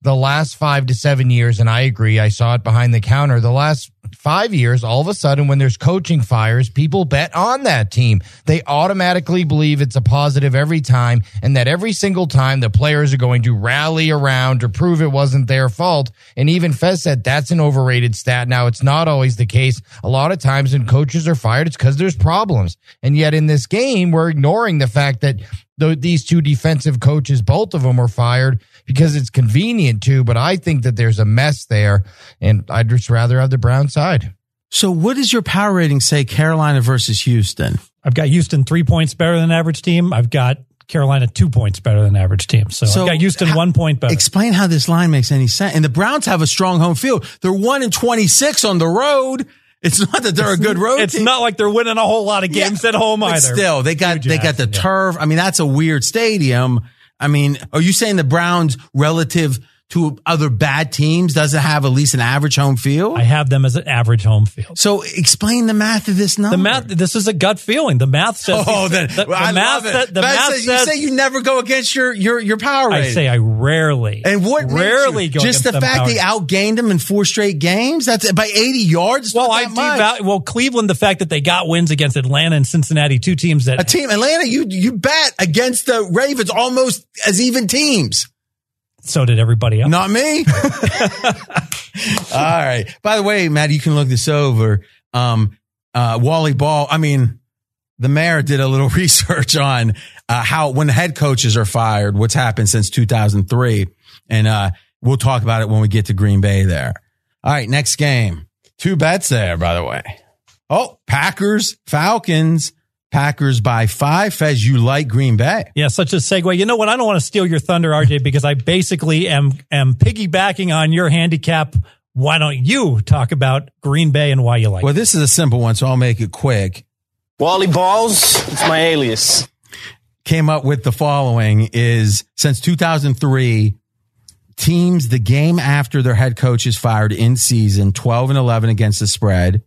S3: the last five to seven years, and I agree, I saw it behind the counter. The last five years, all of a sudden, when there's coaching fires, people bet on that team. They automatically believe it's a positive every time, and that every single time the players are going to rally around to prove it wasn't their fault. And even Fez said that's an overrated stat. Now, it's not always the case. A lot of times when coaches are fired, it's because there's problems. And yet in this game, we're ignoring the fact that th- these two defensive coaches, both of them were fired because it's convenient too. but I think that there's a mess there and I'd just rather have the Brown side.
S2: So, what does your power rating say? Carolina versus Houston.
S4: I've got Houston three points better than average team. I've got Carolina two points better than average team. So,
S2: So,
S4: I got Houston
S2: how-
S4: one point better.
S2: Explain how this line makes any sense. And the Browns have a strong home field. They're one and twenty six on the road. It's not that they're a good road
S4: it's
S2: team.
S4: not like they're winning a whole lot of games
S2: Yeah,
S4: at home
S2: but
S4: either.
S2: Still, they got
S4: Hugh
S2: they got the
S4: yeah.
S2: turf. I mean, that's a weird stadium. I mean, are you saying the Browns relative to other bad teams doesn't have at least an average home field?
S4: I have them as an average home field.
S2: so explain the math of this number.
S4: The math. This is a gut feeling. The math says.
S2: Oh, then
S4: the, the
S2: I
S4: math.
S2: love it.
S4: sa- the math
S2: says-
S4: says.
S2: you say you never go against your your your power
S4: I say I rarely.
S2: and what
S4: rarely go
S2: just the fact they outgained them in four straight games. That's by eighty yards.
S4: Well, I devalue. Well, Cleveland, the fact that they got wins against Atlanta and Cincinnati, two teams that
S2: a team Atlanta. You you bet against the Ravens almost as even teams.
S4: So did everybody else.
S2: Not me. All right. By the way, Matt, you can look this over. Um, uh, Wally Ball. I mean, the mayor did a little research on uh, how when head coaches are fired, what's happened since 2003, and uh, we'll talk about it when we get to Green Bay. There. All right. Next game. Two bets there, by the way. Oh, Packers, Falcons. Packers by five. as you like Green Bay.
S4: Yeah, such a segue. You know what? I don't want to steal your thunder, RJ, because I basically am am piggybacking on your handicap. Why don't you talk about Green Bay and why you like
S2: Well,
S4: it?
S2: this is a simple one, so I'll make it quick.
S7: Wally Balls, it's my alias.
S2: came up with the following is since 2003 teams the game after their head coach is fired in season 12 and 11 against the spread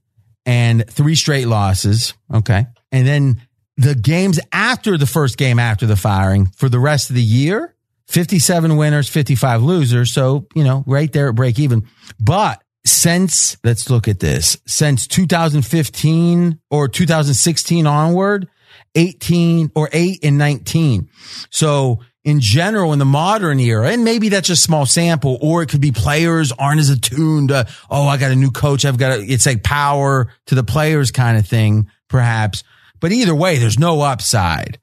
S2: and three straight losses okay and then the games after the first game after the firing for the rest of the year 57 winners 55 losers so you know right there at break even but since let's look at this since 2015 or 2016 onward 18 or 8 and 19. So in general, in the modern era, and maybe that's a small sample, or it could be players aren't as attuned to, oh, I got a new coach. I've got a, it's like power to the players kind of thing, perhaps. But either way, there's no upside.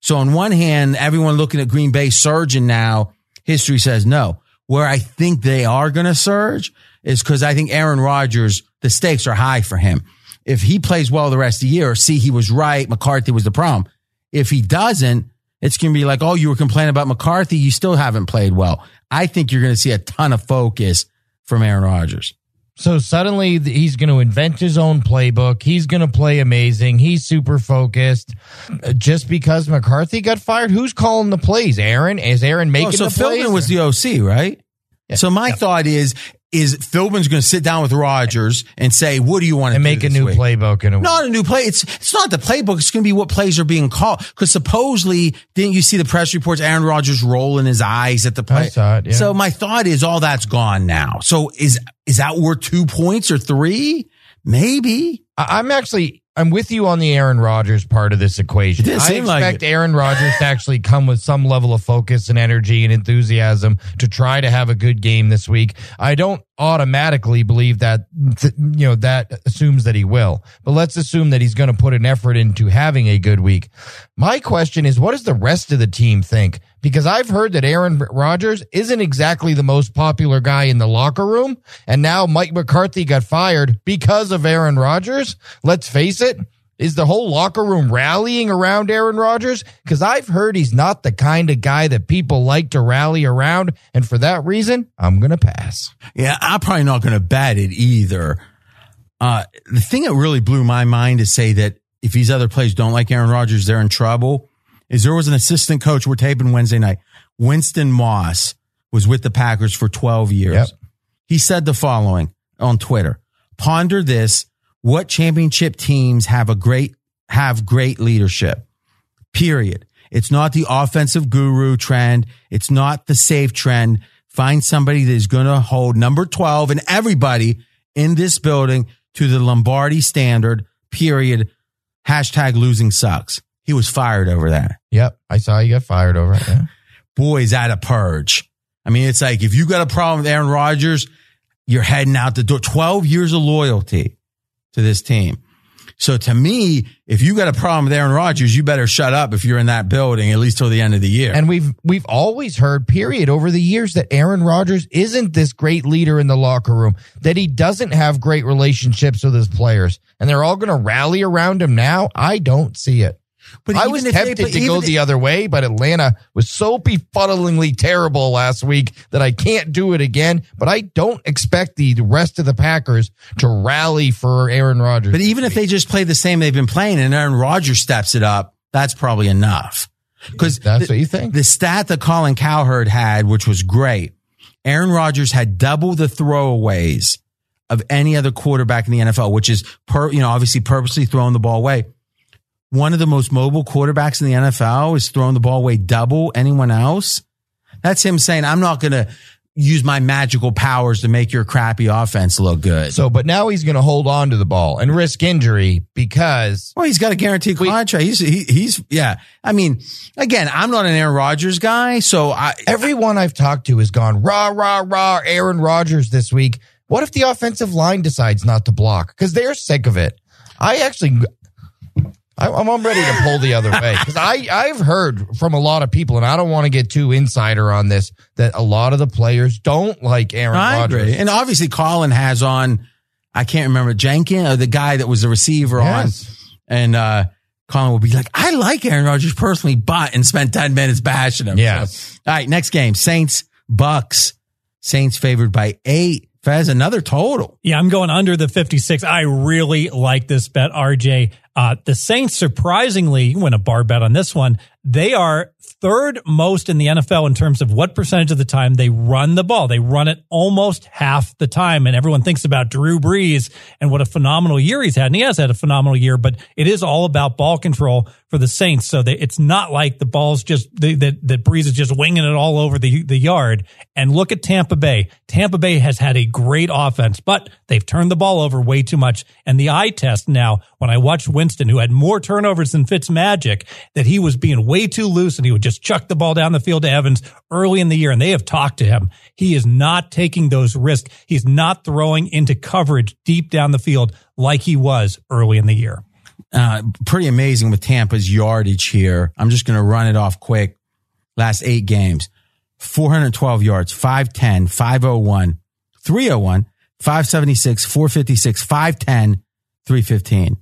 S2: So on one hand, everyone looking at Green Bay surging now, history says no. Where I think they are going to surge is because I think Aaron Rodgers, the stakes are high for him. If he plays well the rest of the year, see, he was right. McCarthy was the problem. If he doesn't, it's going to be like, oh, you were complaining about McCarthy. You still haven't played well. I think you're going to see a ton of focus from Aaron Rodgers.
S3: So suddenly he's going to invent his own playbook. He's going to play amazing. He's super focused. Uh, Just because McCarthy got fired, who's calling the plays? Aaron? Is Aaron making
S2: Oh, so
S3: the plays?
S2: So Philbin was the OC, right? So my thought is, is Philbin's going to sit down with Rodgers and say, what do you want to
S3: and make a new
S2: week?
S3: playbook in a
S2: Not a new play. It's it's not the playbook. It's going to be what plays are being called. Because supposedly, didn't you see the press reports? Aaron Rodgers rolling his eyes at the play.
S3: I saw it, yeah.
S2: So my thought is, all that's gone now. So is is that worth two points or three? Maybe.
S3: I'm actually I'm with you on the Aaron Rodgers part of this equation. I
S2: like
S3: expect
S2: it.
S3: Aaron Rodgers to actually come with some level of focus and energy and enthusiasm to try to have a good game this week. I don't automatically believe that th- you know that assumes that he will. But let's assume that he's going to put an effort into having a good week. My question is what does the rest of the team think? Because I've heard that Aaron Rodgers isn't exactly the most popular guy in the locker room and now Mike McCarthy got fired because of Aaron Rodgers. Let's face it, is the whole locker room rallying around Aaron Rodgers? Because I've heard he's not the kind of guy that people like to rally around. And for that reason, I'm going to pass.
S2: Yeah, I'm probably not going to bet it either. Uh, the thing that really blew my mind to say that if these other players don't like Aaron Rodgers, they're in trouble. Is there was an assistant coach. We're taping Wednesday night. Winston Moss was with the Packers for 12 years.
S3: Yep.
S2: He said the following on Twitter: Ponder this. What championship teams have a great have great leadership? Period. It's not the offensive guru trend. It's not the safe trend. Find somebody that is going to hold number 12 and everybody in this building to the Lombardi standard. Period. Hashtag losing sucks. He was fired over that.
S3: Yep. I saw you got fired over it. Yeah.
S2: Boys at a purge. I mean, it's like if you got a problem with Aaron Rodgers, you're heading out the door. 12 years of loyalty to this team. So to me, if you got a problem with Aaron Rodgers, you better shut up if you're in that building, at least till the end of the year.
S3: And we've we've always heard, period, over the years that Aaron Rodgers isn't this great leader in the locker room, that he doesn't have great relationships with his players, and they're all going to rally around him now. I don't see it.
S2: But
S3: I was tempted
S2: play-
S3: to go the other way, but Atlanta was so befuddlingly terrible last week that I can't do it again. But I don't expect the rest of the Packers to rally for Aaron Rodgers.
S2: But even if they just play the same they've been playing and Aaron Rodgers steps it up, that's probably enough. Because
S3: That's what you think?
S2: The stat that Colin Cowherd had, which was great, Aaron Rodgers had double the throwaways of any other quarterback in the NFL, which is per, you know, obviously purposely throwing the ball away. One of the most mobile quarterbacks in the NFL is throwing the ball away double anyone else. That's him saying, I'm not going to use my magical powers to make your crappy offense look good.
S3: so, but now he's going to hold on to the ball and risk injury because
S2: Well, he's got a guaranteed contract. He's he, he's yeah. I mean, again, I'm not an Aaron Rodgers guy, so I
S3: everyone I've talked to has gone rah rah rah Aaron Rodgers this week. What if the offensive line decides not to block because they're sick of it? I actually, I'm I'm ready to pull the other way because I I've heard from a lot of people, and I don't want to get too insider on this that a lot of the players don't like Aaron
S2: I
S3: Rodgers.
S2: agree. And obviously, Colin has on. I can't remember Jenkins or the guy that was the receiver
S3: Yes.
S2: on, and uh Colin will be like, "I like Aaron Rodgers personally, but," and spent ten minutes bashing him.
S3: Yeah.
S2: So, all right, next game: Saints Bucks. Saints favored by eight. Fez another total.
S4: Yeah, I'm going under the 56. I really like this bet, RJ. Uh, the Saints, surprisingly, win a bar bet on this one. They are third most in the NFL in terms of what percentage of the time they run the ball. They run it almost half the time. And everyone thinks about Drew Brees and what a phenomenal year he's had. And he has had a phenomenal year, but it is all about ball control for the Saints. So they, it's not like the ball's just, that, that Brees is just winging it all over the, the yard. And look at Tampa Bay. Tampa Bay has had a great offense, but they've turned the ball over way too much. And the eye test now, when I watched Winston, who had more turnovers than Fitzmagic, that he was being way too loose and he would just chuck the ball down the field to Evans early in the year. And they have talked to him. He is not taking those risks. He's not throwing into coverage deep down the field like he was early in the year.
S2: uh, pretty amazing with Tampa's yardage here. I'm just going to run it off quick. Last eight games, 412 yards, 510, 501, 301, 576, 456, 510, 315.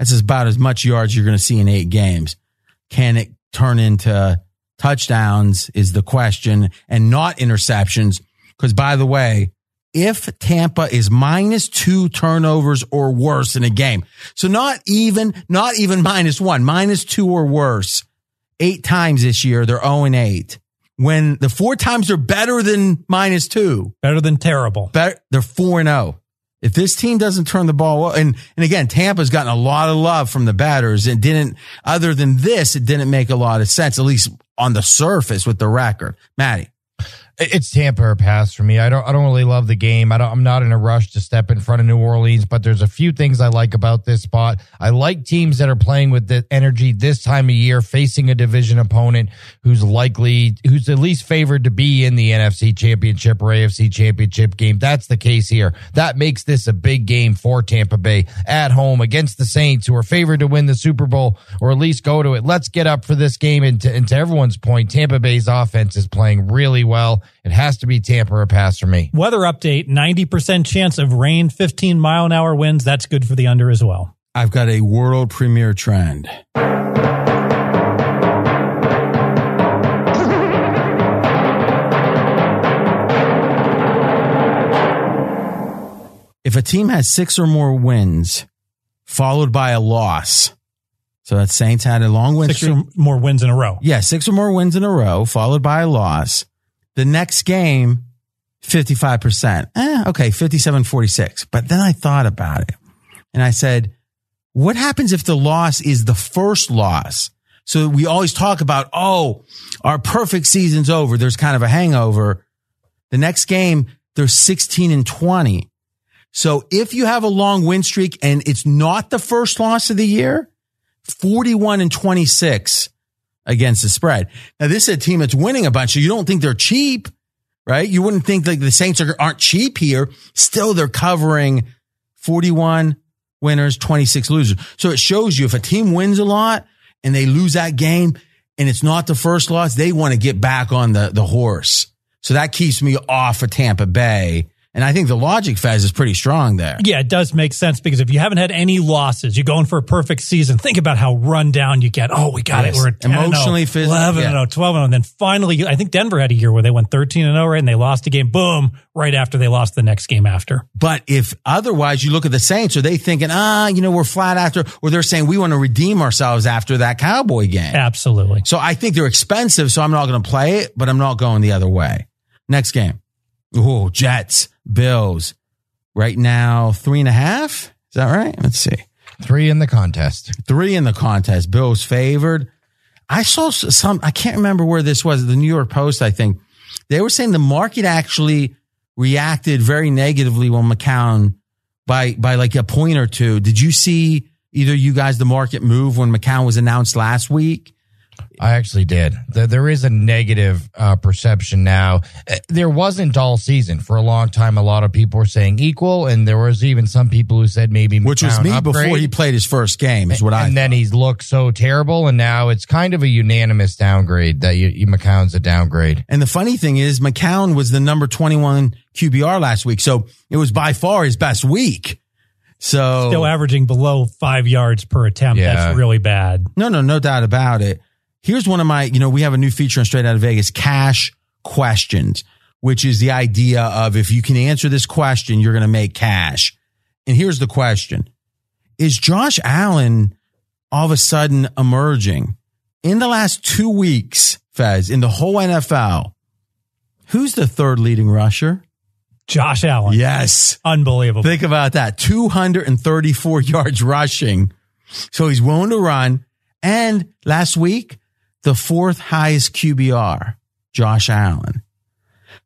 S2: That's about as much yards you're going to see in eight games. Can it turn into touchdowns is the question and not interceptions? Because by the way, if Tampa is minus two turnovers or worse in a game. So not even, not even minus one, minus two or worse. Eight times this year, they're 0 and 8. When the four times they're better than minus two,
S4: Better than terrible.
S2: better, they're 4 and 0. If this team doesn't turn the ball and, and again, Tampa's gotten a lot of love from the batters and didn't, other than this, it didn't make a lot of sense, at least on the surface with the record. Matty.
S3: It's Tampa or pass for me. I don't. I don't really love the game. I don't. I'm not in a rush to step in front of New Orleans, but there's a few things I like about this spot. I like teams that are playing with the energy this time of year, facing a division opponent who's likely, who's at least favored to be in the NFC Championship or AFC Championship game. That's the case here. That makes this a big game for Tampa Bay at home against the Saints, who are favored to win the Super Bowl or at least go to it. Let's get up for this game. And to, and to everyone's point, Tampa Bay's offense is playing really well. It has to be Tampa or pass for me.
S4: Weather update 90% chance of rain, 15 mile an hour winds. That's good for the under as well.
S2: I've got a world premiere trend. If a team has six or more wins, followed by a loss, so that Saints had a long win
S4: Six
S2: streak.
S4: or more wins in a row.
S2: Yeah, six or more wins in a row, followed by a loss. The next game, 55%. Eh, okay, 57 46. But then I thought about it and I said, what happens if the loss is the first loss? So we always talk about, oh, our perfect season's over. There's kind of a hangover. The next game, they're 16 and 20. So if you have a long win streak and it's not the first loss of the year, 41 and 26 against the spread. Now, this is a team that's winning a bunch. So you don't think they're cheap, right? You wouldn't think like the Saints are, aren't cheap here. Still, they're covering 41 winners, 26 losers. So it shows you if a team wins a lot and they lose that game and it's not the first loss, they want to get back on the, the horse. So that keeps me off of Tampa Bay And I think the logic, Fez, is pretty strong there.
S4: Yeah, it does make sense because if you haven't had any losses, you're going for a perfect season. Think about how run down you get. Oh, we got
S2: Yes.
S4: it. We're at 10
S2: Emotionally,
S4: 0,
S2: physically,
S4: 11
S2: yeah.
S4: 0, 12 0. And then finally, I think Denver had a year where they went 13 0, right? And they lost a game. Boom. Right after they lost the next game after.
S2: But if otherwise you look at the Saints, are they thinking, ah, you know, we're flat after, or they're saying we want to redeem ourselves after that Cowboy game?
S4: Absolutely.
S2: So I think they're expensive, so I'm not going to play it, but I'm not going the other way. Next game. Ooh, Jets, Bills. Right now, three and a half. Is that right? Let's see.
S3: Three in the contest.
S2: Three in the contest. Bills favored. I saw some, I can't remember where this was, the New York Post, I think. They were saying the market actually reacted very negatively when McCown by, by like a point or two. Did you see either you guys the market move when McCown was announced last week?
S3: I actually did. There, there is a negative uh, perception now. Uh, There wasn't all season for a long time. A lot of people were saying equal, and there was even some people who said maybe
S2: Which was me
S3: upgrade.
S2: before he played his first game, is what I
S3: and then he's looked so terrible, and now it's kind of a unanimous downgrade that you, you McCown's a downgrade.
S2: And the funny thing is, McCown was the number 21 QBR last week. So it was by far his best week. So
S4: Still averaging below five yards per attempt.
S3: Yeah.
S4: That's really bad.
S2: no, no, no doubt about it. Here's one of my, you know, we have a new feature on Straight Out of Vegas, cash questions, which is the idea of if you can answer this question, you're going to make cash. And here's the question. Is Josh Allen all of a sudden emerging in the last two weeks, Fez, in the whole NFL? Who's the third leading rusher?
S4: Josh Allen.
S2: Yes.
S4: Unbelievable.
S2: Think about that. 234 yards rushing. So he's willing to run. And last week, the fourth highest QBR, Josh Allen.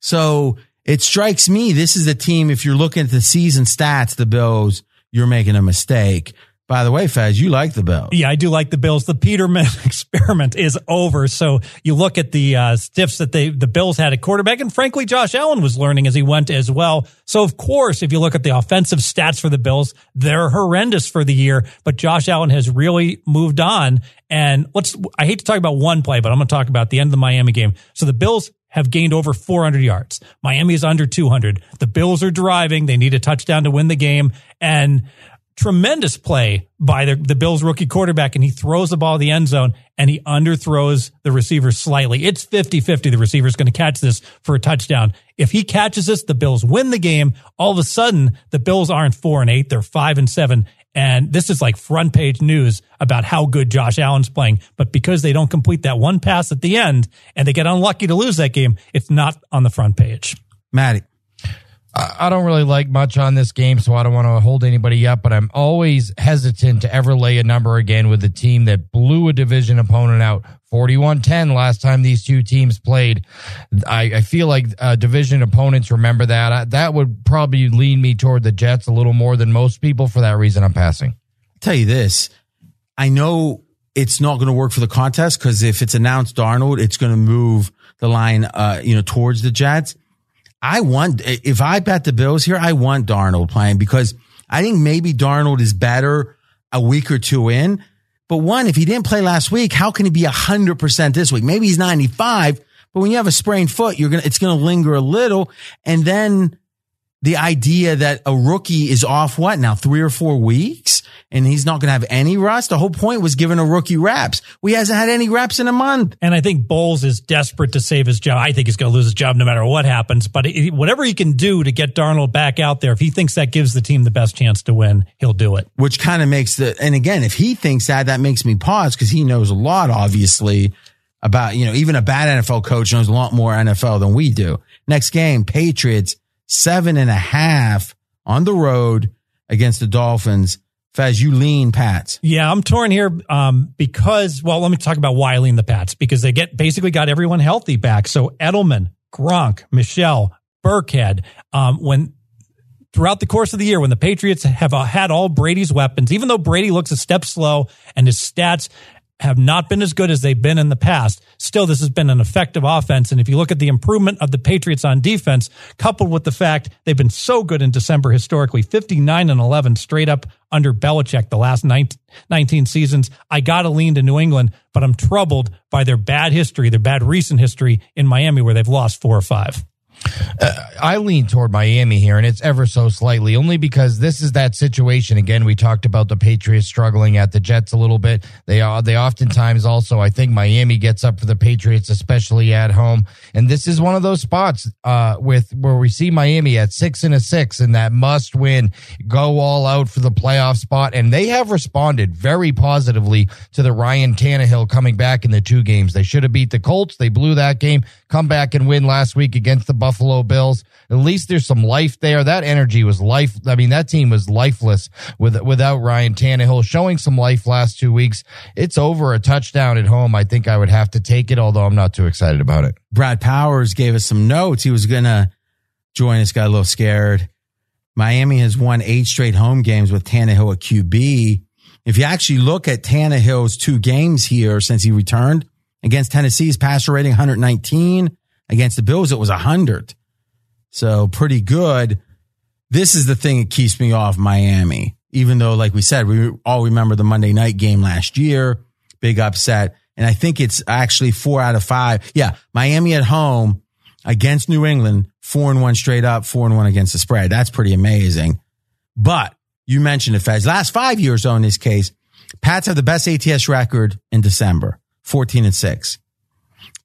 S2: So it strikes me this is a team, if you're looking at the season stats, the Bills, you're making a mistake. By the way, Fez, you like the Bills.
S4: Yeah, I do like the Bills. The Peterman experiment is over. So you look at the uh, stiffs that they the Bills had at quarterback, and frankly, Josh Allen was learning as he went as well. So of course, if you look at the offensive stats for the Bills, they're horrendous for the year. But Josh Allen has really moved on. And let's I hate to talk about one play, but I'm going to talk about the end of the Miami game. So the Bills have gained over 400 yards. Miami is under 200. The Bills are driving. They need a touchdown to win the game. And tremendous play by the, the Bills rookie quarterback, and he throws the ball in the end zone and he underthrows the receiver slightly. It's 50 50. The receiver's going to catch this for a touchdown. If he catches this, the Bills win the game. All of a sudden, the Bills aren't four and eight, they're five and seven. And this is like front page news about how good Josh Allen's playing. But because they don't complete that one pass at the end and they get unlucky to lose that game, it's not on the front page.
S2: Matty.
S3: I don't really like much on this game, so I don't want to hold anybody up, but I'm always hesitant to ever lay a number again with a team that blew a division opponent out 41 10 last time these two teams played. I, I feel like uh, division opponents remember that. I, that would probably lean me toward the Jets a little more than most people. For that reason, I'm passing.
S2: I'll tell you this. I know it's not going to work for the contest because if it's announced Darnold, it's going to move the line, uh, you know, towards the Jets. I want, if I bet the Bills here, I want Darnold playing because I think maybe Darnold is better a week or two in. But one, if he didn't play last week, how can he be hundred percent this week? Maybe he's 95, but when you have a sprained foot, you're going to, it's going to linger a little. And then the idea that a rookie is off what now three or four weeks and he's not going to have any rust. The whole point was giving a rookie reps. We hasn't had any reps in a month.
S4: And I think Bowles is desperate to save his job. I think he's going to lose his job no matter what happens. But whatever he can do to get Darnold back out there, if he thinks that gives the team the best chance to win, he'll do it.
S2: which kind of makes the, and again, if he thinks that, that makes me pause because he knows a lot, obviously, about, you know, even a bad NFL coach knows a lot more NFL than we do. Next game, Patriots, seven and a half on the road against the Dolphins. Fez, you lean Pats.
S4: Yeah, I'm torn here um, because, well, let me talk about Wiley and the Pats because they get basically got everyone healthy back. So Edelman, Gronk, Michel, Burkhead, um, when throughout the course of the year, when the Patriots have uh, had all Brady's weapons, even though Brady looks a step slow and his stats have not been as good as they've been in the past. Still, this has been an effective offense. And if you look at the improvement of the Patriots on defense, coupled with the fact they've been so good in December historically, 59 and 11 straight up under Belichick the last 19, 19 seasons, I got to lean to New England, but I'm troubled by their bad history, their bad recent history in Miami where they've lost four or five.
S3: I lean toward Miami here, and it's ever so slightly, only because this is that situation. Again, we talked about the Patriots struggling at the Jets a little bit. They are they oftentimes also, I think Miami gets up for the Patriots, especially at home, and this is one of those spots uh, with where we see Miami at six and a six, and that must win, go all out for the playoff spot, and they have responded very positively to the Ryan Tannehill coming back in the two games. They should have beat the Colts, they blew that game, come back and win last week against the Buffalo Bills. At least there's some life there. That energy was life. I mean, that team was lifeless with without Ryan Tannehill showing some life last two weeks. It's over a touchdown at home. I think I would have to take it, although I'm not too excited about it.
S2: Brad Powers gave us some notes. He was going to join us, got a little scared. Miami has won eight straight home games with Tannehill at QB. If you actually look at Tannehill's two games here since he returned against Tennessee's passer rating 119, against the Bills, it was 100. So pretty good. This is the thing that keeps me off Miami, even though, like we said, we all remember the Monday night game last year, big upset. And I think it's actually four out of five. Yeah. Miami at home against New England, four and one straight up, four and one against the spread. That's pretty amazing. But you mentioned it, Fez. Last five years, though, in this case, Pats have the best ATS record in December, 14 and six.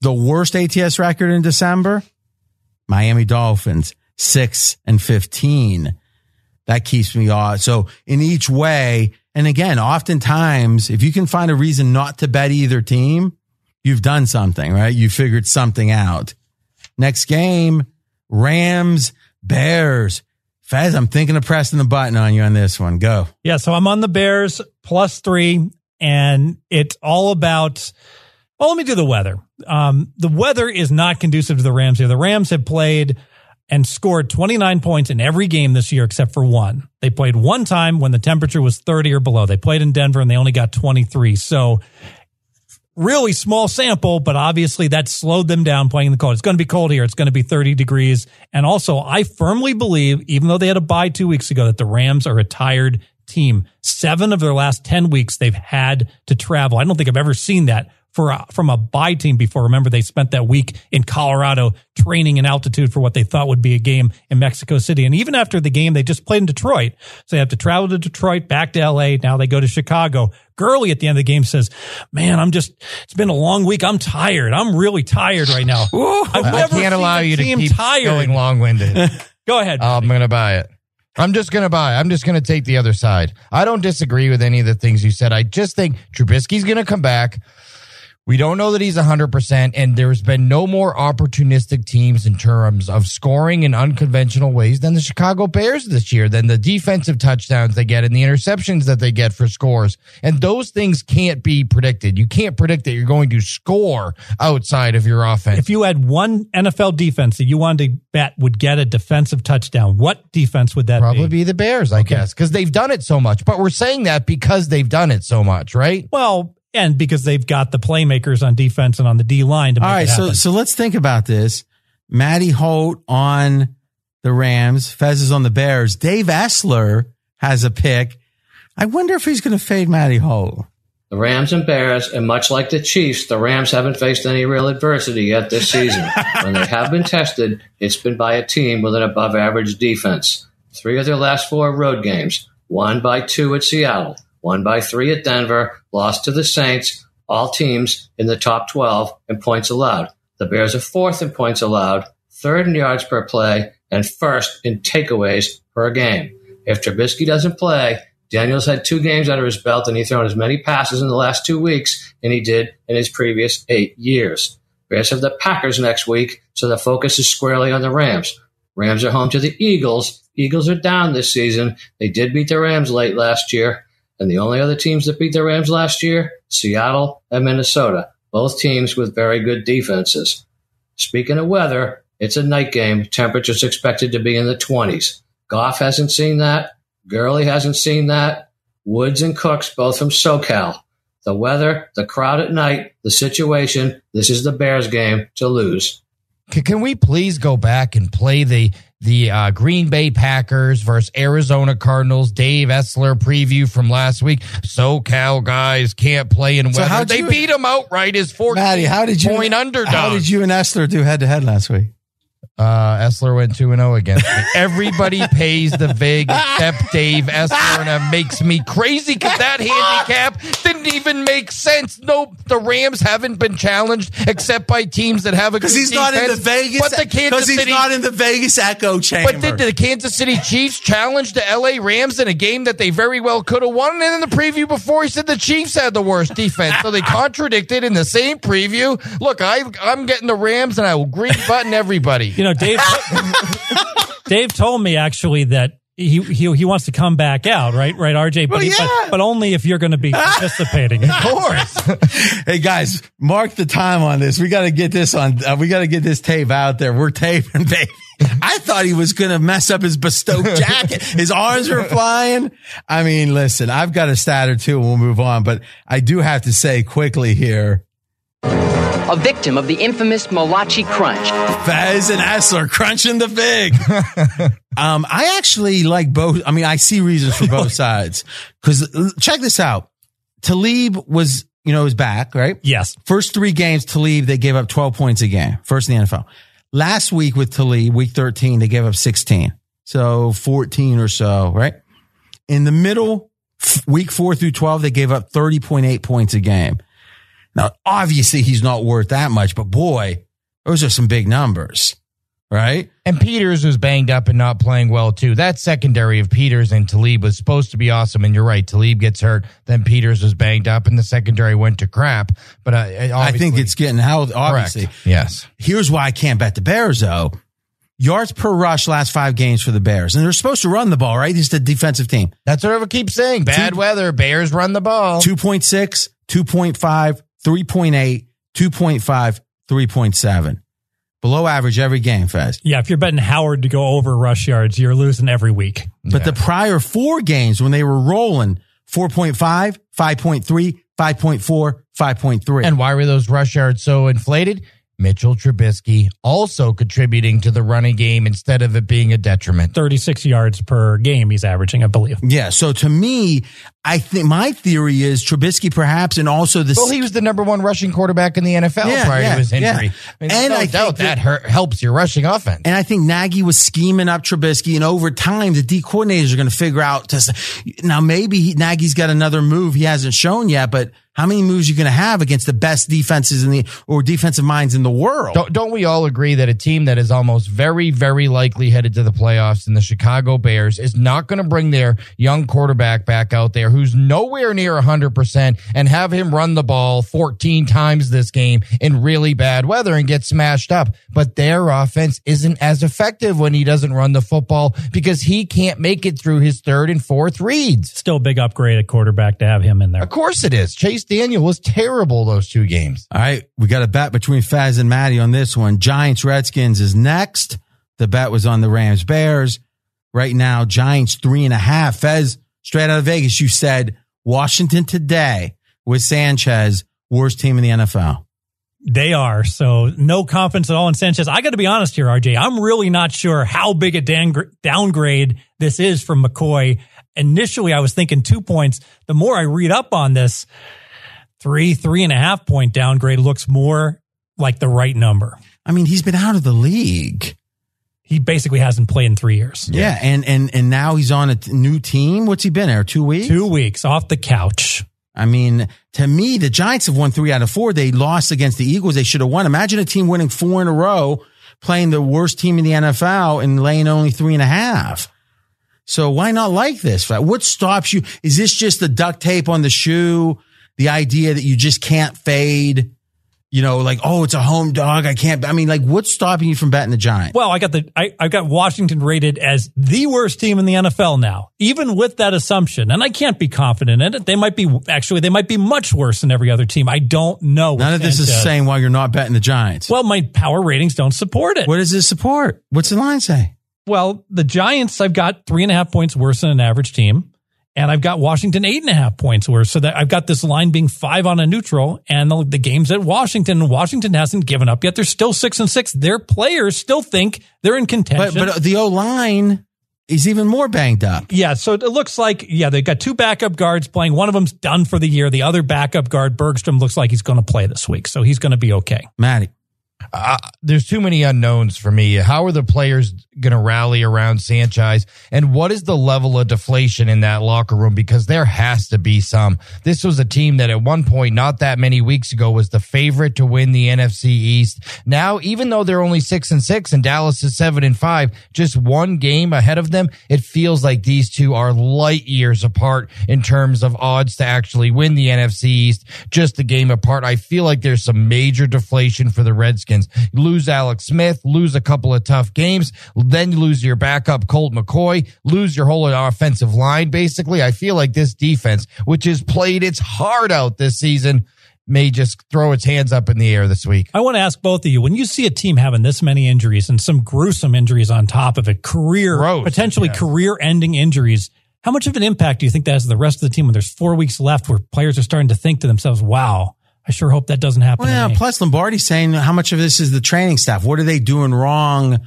S2: The worst ATS record in December, Miami Dolphins, six and 15. That keeps me off. So in each way, and again, oftentimes, if you can find a reason not to bet either team, you've done something, right? You figured something out. Next game, Rams, Bears. Fez, I'm thinking of pressing the button on you on this one. Go.
S4: Yeah, so I'm on the Bears plus three, and it's all about. Well, let me do the weather. Um, the weather is not conducive to the Rams here. The Rams have played and scored 29 points in every game this year except for one. They played one time when the temperature was 30 or below. They played in Denver and they only got 23. So really small sample, but obviously that slowed them down playing in the cold. It's going to be cold here. It's going to be 30 degrees. And also, I firmly believe, even though they had a bye two weeks ago, that the Rams are a tired team. Seven of their last 10 weeks, they've had to travel. I don't think I've ever seen that for a, from a bye team before. Remember, they spent that week in Colorado training in altitude for what they thought would be a game in Mexico City. And even after the game, they just played in Detroit. So they have to travel to Detroit, back to LA. Now they go to Chicago. Gurley at the end of the game says, man, I'm just, it's been a long week. I'm tired. I'm really tired right now. I've
S3: I can't allow you to keep
S4: tired.
S3: going long winded.
S4: Go ahead.
S3: I'm going to buy it. I'm just going to buy. I'm just going to take the other side. I don't disagree with any of the things you said. I just think Trubisky's going to come back. We don't know that he's 100%, and there's been no more opportunistic teams in terms of scoring in unconventional ways than the Chicago Bears this year, than the defensive touchdowns they get and the interceptions that they get for scores. And those things can't be predicted. You can't predict that you're going to score outside of your offense.
S4: if you had one NFL defense that you wanted to bet would get a defensive touchdown, what defense would that
S3: Probably
S4: be?
S3: be the Bears, I guess, because they've done it so much. But we're saying that because they've done it so much, right?
S4: Well, and because they've got the playmakers on defense and on the D line to make
S2: All right.
S4: it
S2: So,
S4: happen.
S2: so let's think about this. Matty Holt on the Rams. Fez is on the Bears. Dave Essler has a pick. I wonder if he's going to fade Matty Holt.
S8: The Rams and Bears, and much like the Chiefs, the Rams haven't faced any real adversity yet this season. when they have been tested, it's been by a team with an above average defense. Three of their last four road games, one by two at Seattle, one by three at Denver, lost to the Saints, all teams in the top 12 in points allowed. The Bears are fourth in points allowed, third in yards per play, and first in takeaways per game. If Trubisky doesn't play, Daniels had two games under his belt and he thrown as many passes in the last two weeks than he did in his previous eight years. Bears have the Packers next week, so the focus is squarely on the Rams. Rams are home to the Eagles. Eagles are down this season. They did beat the Rams late last year. And the only other teams that beat the Rams last year, Seattle and Minnesota, both teams with very good defenses. Speaking of weather, it's a night game. Temperatures expected to be in the 20s. Goff hasn't seen that. Gurley hasn't seen that. Woods and Cooks, both from SoCal. The weather, the crowd at night, the situation. This is the Bears game to lose.
S3: Can, can we please go back and play the the uh, Green Bay Packers versus Arizona Cardinals Dave Essler preview from last week? SoCal guys can't play in
S2: So
S3: weather.
S2: how'd
S3: they
S2: you-
S3: beat them outright as 14
S2: Matty, how did you
S3: point underdog.
S2: How did you and Essler do head to head last week?
S3: Uh, Essler went 2 0 against me. Everybody pays the VIG except Dave Essler, and it makes me crazy because that handicap didn't even make sense. Nope, the Rams haven't been challenged except by teams that have a
S2: Because
S3: good
S2: he's not in the
S3: defense.
S2: Vegas.
S3: But the
S2: Because
S3: Kansas
S2: he's
S3: City
S2: not in the Vegas echo chamber.
S3: but did the Kansas City Chiefs challenge the LA Rams in a game that they very well could have won? And in the preview before, he said the Chiefs had the worst defense. So they contradicted in the same preview. Look, I, I'm getting the Rams and I will green button everybody.
S4: You know, Dave. Dave told me actually that he he he wants to come back out, right? Right, RJ. But,
S2: Well,
S4: he-
S2: yeah.
S4: but, but only if you're going to be participating.
S3: of course.
S2: hey guys, mark the time on this. We got to get this on. Uh, we got to get this tape out there. We're taping, baby. I thought he was going to mess up his bespoke jacket. His arms were flying. I mean, listen, I've got a stat or two and we'll move on, but I do have to say quickly here,
S9: A victim of the infamous Malachi Crunch.
S2: Fez and Essler crunching the vig. um, I actually like both. I mean, I see reasons for both sides because check this out. Talib was, you know, was back, right?
S4: yes.
S2: First three games, Talib, they gave up 12 points a game. First in the NFL. Last week with Talib, week 13, they gave up 16. So 14 or so, right? In the middle, week four through 12, they gave up 30.8 points a game. Now, obviously he's not worth that much, but boy, those are some big numbers, right?
S3: And Peters was banged up and not playing well too. That secondary of Peters and Talib was supposed to be awesome. And you're right, Talib gets hurt, then Peters was banged up, and the secondary went to crap. But uh,
S2: I think it's getting held, obviously.
S3: correct. Yes.
S2: Here's why I can't bet the Bears though. Yards per rush last five games for the Bears. And they're supposed to run the ball, right? It's the defensive team.
S3: That's what I keep saying. Bad weather, Bears run the ball.
S2: 2.6, 2.5, 3.8, 2.5, 3.7. Below average every game, Fez.
S4: Yeah, if you're betting Howard to go over rush yards, you're losing every week.
S2: But the prior four games when they were rolling 4.5, 5.3, 5.4, 5.3.
S3: And why were those rush yards so inflated? Mitchell Trubisky also contributing to the running game instead of it being a detriment.
S4: 36 yards per game he's averaging, I believe.
S2: yeah. So to me, I think my theory is Trubisky perhaps and also the
S3: Well, he was the number one rushing quarterback in the NFL
S2: Yeah,
S3: prior
S2: yeah,
S3: to his injury.
S2: yeah.
S3: I mean,
S2: And
S3: no
S2: I
S3: doubt
S2: think
S3: that, helps your rushing offense.
S2: And I think Nagy was scheming up Trubisky, and over time, the D coordinators are going to figure out. To, now, maybe he, Nagy's got another move he hasn't shown yet, but how many moves are you going to have against the best defenses in the or defensive minds in the world?
S3: Don't, don't we all agree that a team that is almost very, very likely headed to the playoffs in the Chicago Bears is not going to bring their young quarterback back out there who's nowhere near 100% and have him run the ball 14 times this game in really bad weather and get smashed up? But their offense isn't as effective when he doesn't run the football because he can't make it through his third and fourth reads.
S4: Still a big upgrade at quarterback to have him in there.
S3: Of course it is. Chase Daniel was terrible those two games.
S2: All right, we got a bet between Fez and Matty on this one. Giants Redskins is next. The bet was on the Rams Bears. Right now, Giants three and a half. Fez, straight out of Vegas, you said Washington today with Sanchez, worst team in the NFL.
S4: They are. So no confidence at all in Sanchez. I got to be honest here, RJ. I'm really not sure how big a dang- downgrade this is from McCoy. Initially, I was thinking two points. The more I read up on this, three, three and a half point downgrade looks more like the right number.
S2: I mean, he's been out of the league.
S4: He basically hasn't played in three years.
S2: Yeah, and and and now he's on a t- new team. What's he been there? Two weeks.
S4: Two weeks off the couch.
S2: I mean, to me, the Giants have won three out of four. They lost against the Eagles. They should have won. Imagine a team winning four in a row, playing the worst team in the NFL and laying only three and a half. So why not like this? What stops you? Is this just the duct tape on the shoe? The idea that you just can't fade? You know, like, oh, it's a home dog. I can't. I mean, like, what's stopping you from betting the Giants?
S4: Well, I got the I, I got Washington rated as the worst team in the NFL now, even with that assumption. And I can't be confident in it. They might be actually they might be much worse than every other team. I don't know.
S2: None of this is saying why you're not betting the Giants.
S4: Well, my power ratings don't support it.
S2: What does this support? What's the line say?
S4: Well, the Giants, I've got three and a half points worse than an average team. And I've got Washington eight and a half points worse. So that I've got this line being five on a neutral and the, the game's at Washington. Washington hasn't given up yet. They're still six and six. Their players still think they're in
S2: But
S4: contention.
S2: but the O line is even more banged up.
S4: yeah, so it looks like, yeah, they've got two backup guards playing. One of them's done for the year. The other backup guard, Bergstrom, looks like he's going to play this week. So he's going to be okay.
S2: Matty.
S3: uh, there's too many unknowns for me. How are the players going to rally around Sanchez? And what is the level of deflation in that locker room? Because there has to be some. This was a team that at one point, not that many weeks ago, was the favorite to win the NFC East. Now, even though they're only six and six and Dallas is seven and five, just one game ahead of them, it feels like these two are light years apart in terms of odds to actually win the NFC East. Just a game apart. I feel like there's some major deflation for the Redskins. Lose Alex Smith, lose a couple of tough games, then you lose your backup Colt McCoy, lose your whole offensive line. Basically, I feel like this defense, which has played its heart out this season, may just throw its hands up in the air this week.
S4: I want to ask both of you when you see a team having this many injuries and some gruesome injuries on top of it, career,
S3: Gross,
S4: potentially
S3: yeah.
S4: career ending injuries, how much of an impact do you think that has on the rest of the team when there's four weeks left where players are starting to think to themselves, wow, I sure hope that doesn't happen. to
S2: Well,
S4: me."
S2: plus Lombardi's saying how much of this is the training staff? What are they doing wrong?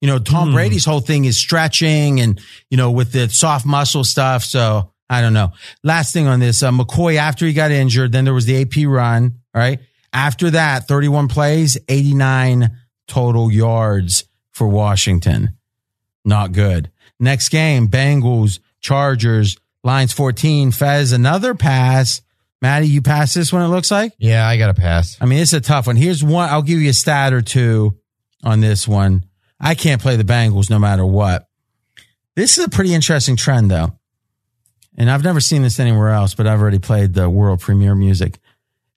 S2: You know, Tom Brady's whole thing is stretching and, you know, with the soft muscle stuff. So I don't know. Last thing on this, uh, McCoy, after he got injured, then there was the AP run, all right? After that, 31 plays, 89 total yards for Washington. Not good. Next game, Bengals, Chargers, Lions 14, Fez, another pass. Matty, you pass this one, it looks like?
S3: Yeah, I got to pass.
S2: I mean, it's a tough one. Here's one. I'll give you a stat or two on this one. I can't play the Bengals no matter what. This is a pretty interesting trend, though. And I've never seen this anywhere else, but I've already played the world premiere music.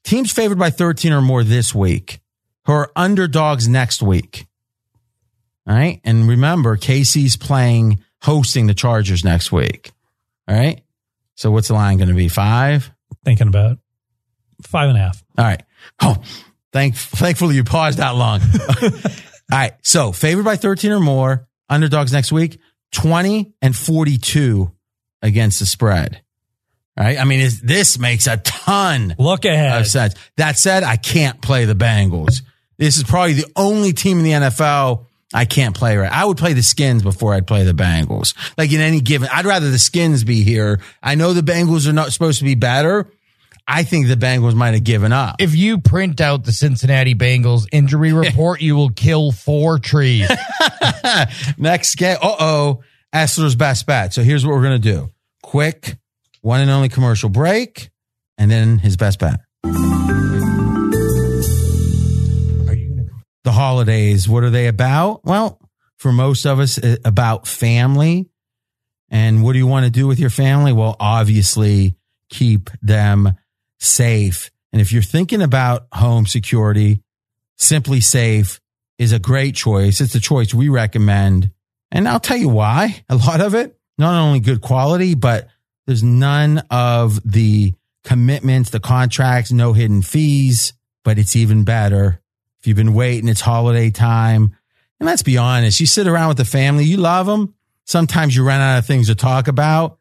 S2: Teams favored by 13 or more this week, who are underdogs next week. All right. And remember, KC's playing, hosting the Chargers next week. All right. So what's the line going to be? Five?
S4: Thinking about five and a half.
S2: All right. Oh, thank, thankfully you paused that long. All right. So favored by 13 or more, underdogs next week, 20 and 42 against the spread. All right. I mean, is- this makes a ton
S4: Look ahead.
S2: of sense. That said, I can't play the Bengals. This is probably the only team in the NFL I can't play right. I would play the Skins before I'd play the Bengals. Like in any given, I'd rather the Skins be here. I know the Bengals are not supposed to be better. I think the Bengals might have given up.
S3: If you print out the Cincinnati Bengals injury report, you will kill four trees.
S2: Next game. Uh oh. Essler's best bet. So here's what we're going to do quick, one and only commercial break, and then his best bet. The holidays, what are they about? Well, for most of us, uh, about family. And what do you want to do with your family? Well, obviously, keep them safe. And if you're thinking about home security, SimpliSafe is a great choice. It's a choice we recommend. And I'll tell you why. A lot of it, not only good quality, but there's none of the commitments, the contracts, no hidden fees, but it's even better. If you've been waiting, it's holiday time. And let's be honest, you sit around with the family, you love them. Sometimes you run out of things to talk about.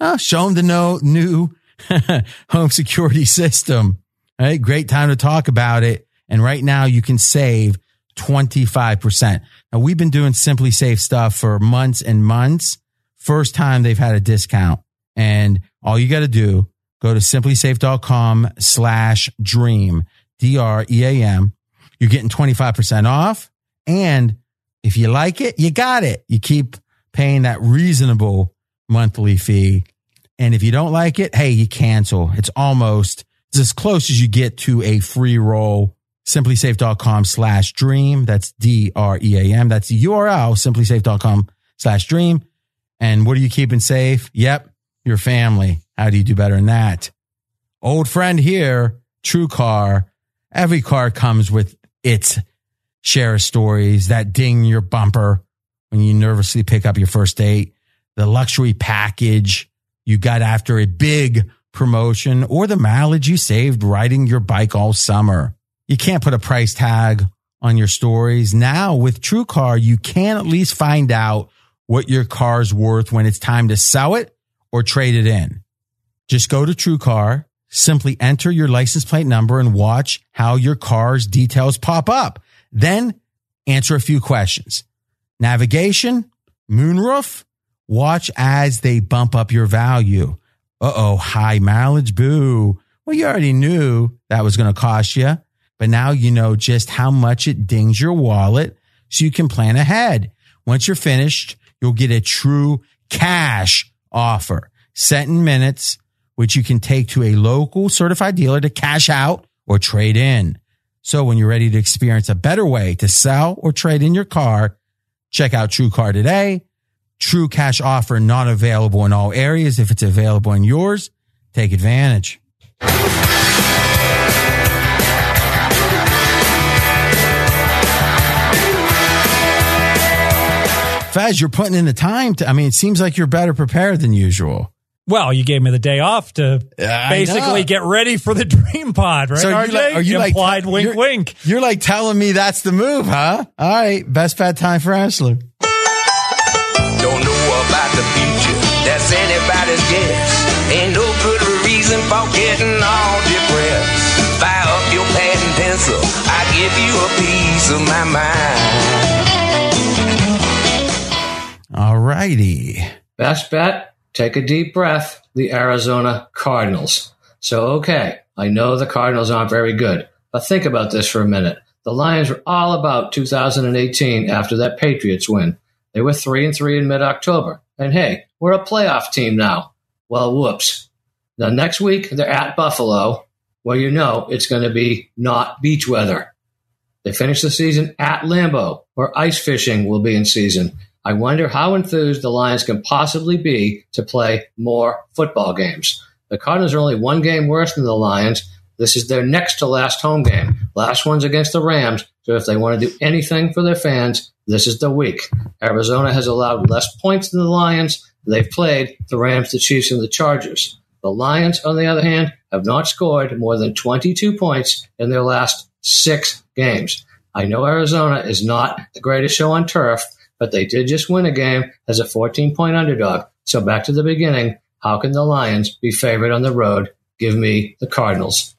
S2: Oh, show them the no, new home security system. All right. Great time to talk about it. And right now you can save 25%. Now we've been doing SimpliSafe stuff for months and months. First time they've had a discount and all you got to do, go to simplisafe.com slash dream, D R E A M. You're getting 25% off. And if you like it, you got it. You keep paying that reasonable monthly fee. And if you don't like it, hey, you cancel. It's almost it's as close as you get to a free roll. Simplisafe.com slash dream. That's D R E A M. That's the URL, simplisafe.com slash dream. And what are you keeping safe? Yep, your family. How do you do better than that? Old friend here, TrueCar. Every car comes with its share of stories that ding your bumper when you nervously pick up your first date, the luxury package you got after a big promotion, or the mileage you saved riding your bike all summer. You can't put a price tag on your stories. Now with TrueCar, you can at least find out what your car's worth when it's time to sell it or trade it in. Just go to TrueCar, simply enter your license plate number and watch how your car's details pop up. Then answer a few questions. Navigation, moonroof, watch as they bump up your value. Uh oh, high mileage, boo. Well, you already knew that was going to cost you. but now you know just how much it dings your wallet so you can plan ahead. Once you're finished, you'll get a true cash offer set in minutes, which you can take to a local certified dealer to cash out or trade in. So when you're ready to experience a better way to sell or trade in your car, check out TrueCar today. True cash offer not available in all areas. If it's available in yours, take advantage. Fez, you're putting in the time to, I mean, it seems like you're better prepared than usual.
S4: Well, you gave me the day off to
S2: I
S4: basically
S2: know.
S4: get ready for the Dream Pod, right?
S2: So are
S4: RJ?
S2: you like, are you like,
S4: implied wink,
S2: you're-
S4: wink?
S2: You're like telling me that's the move, huh? All right. Best bad time for Ashley.
S10: Don't know about the future, that's anybody's guess. Ain't no good reason for getting all depressed. Fire up your pad and pencil, I give you a piece of my mind.
S2: All righty.
S8: Best bet, take a deep breath, the Arizona Cardinals. So, okay, I know the Cardinals aren't very good, but think about this for a minute. The Lions were all about 2018 after that Patriots win. They were 3 and 3 in mid October. And hey, we're a playoff team now. Well, whoops. Now, next week, they're at Buffalo, where you know it's going to be not beach weather. They finish the season at Lambeau, where ice fishing will be in season. I wonder how enthused the Lions can possibly be to play more football games. The Cardinals are only one game worse than the Lions. This is their next to last home game. Last one's against the Rams. If they want to do anything for their fans, this is the week. Arizona has allowed less points than the Lions. They've played the Rams, the Chiefs, and the Chargers. The Lions, on the other hand, have not scored more than 22 points in their last six games. I know Arizona is not the greatest show on turf, but they did just win a game as a 14 point underdog. So back to the beginning. How can the Lions be favored on the road? Give me the Cardinals.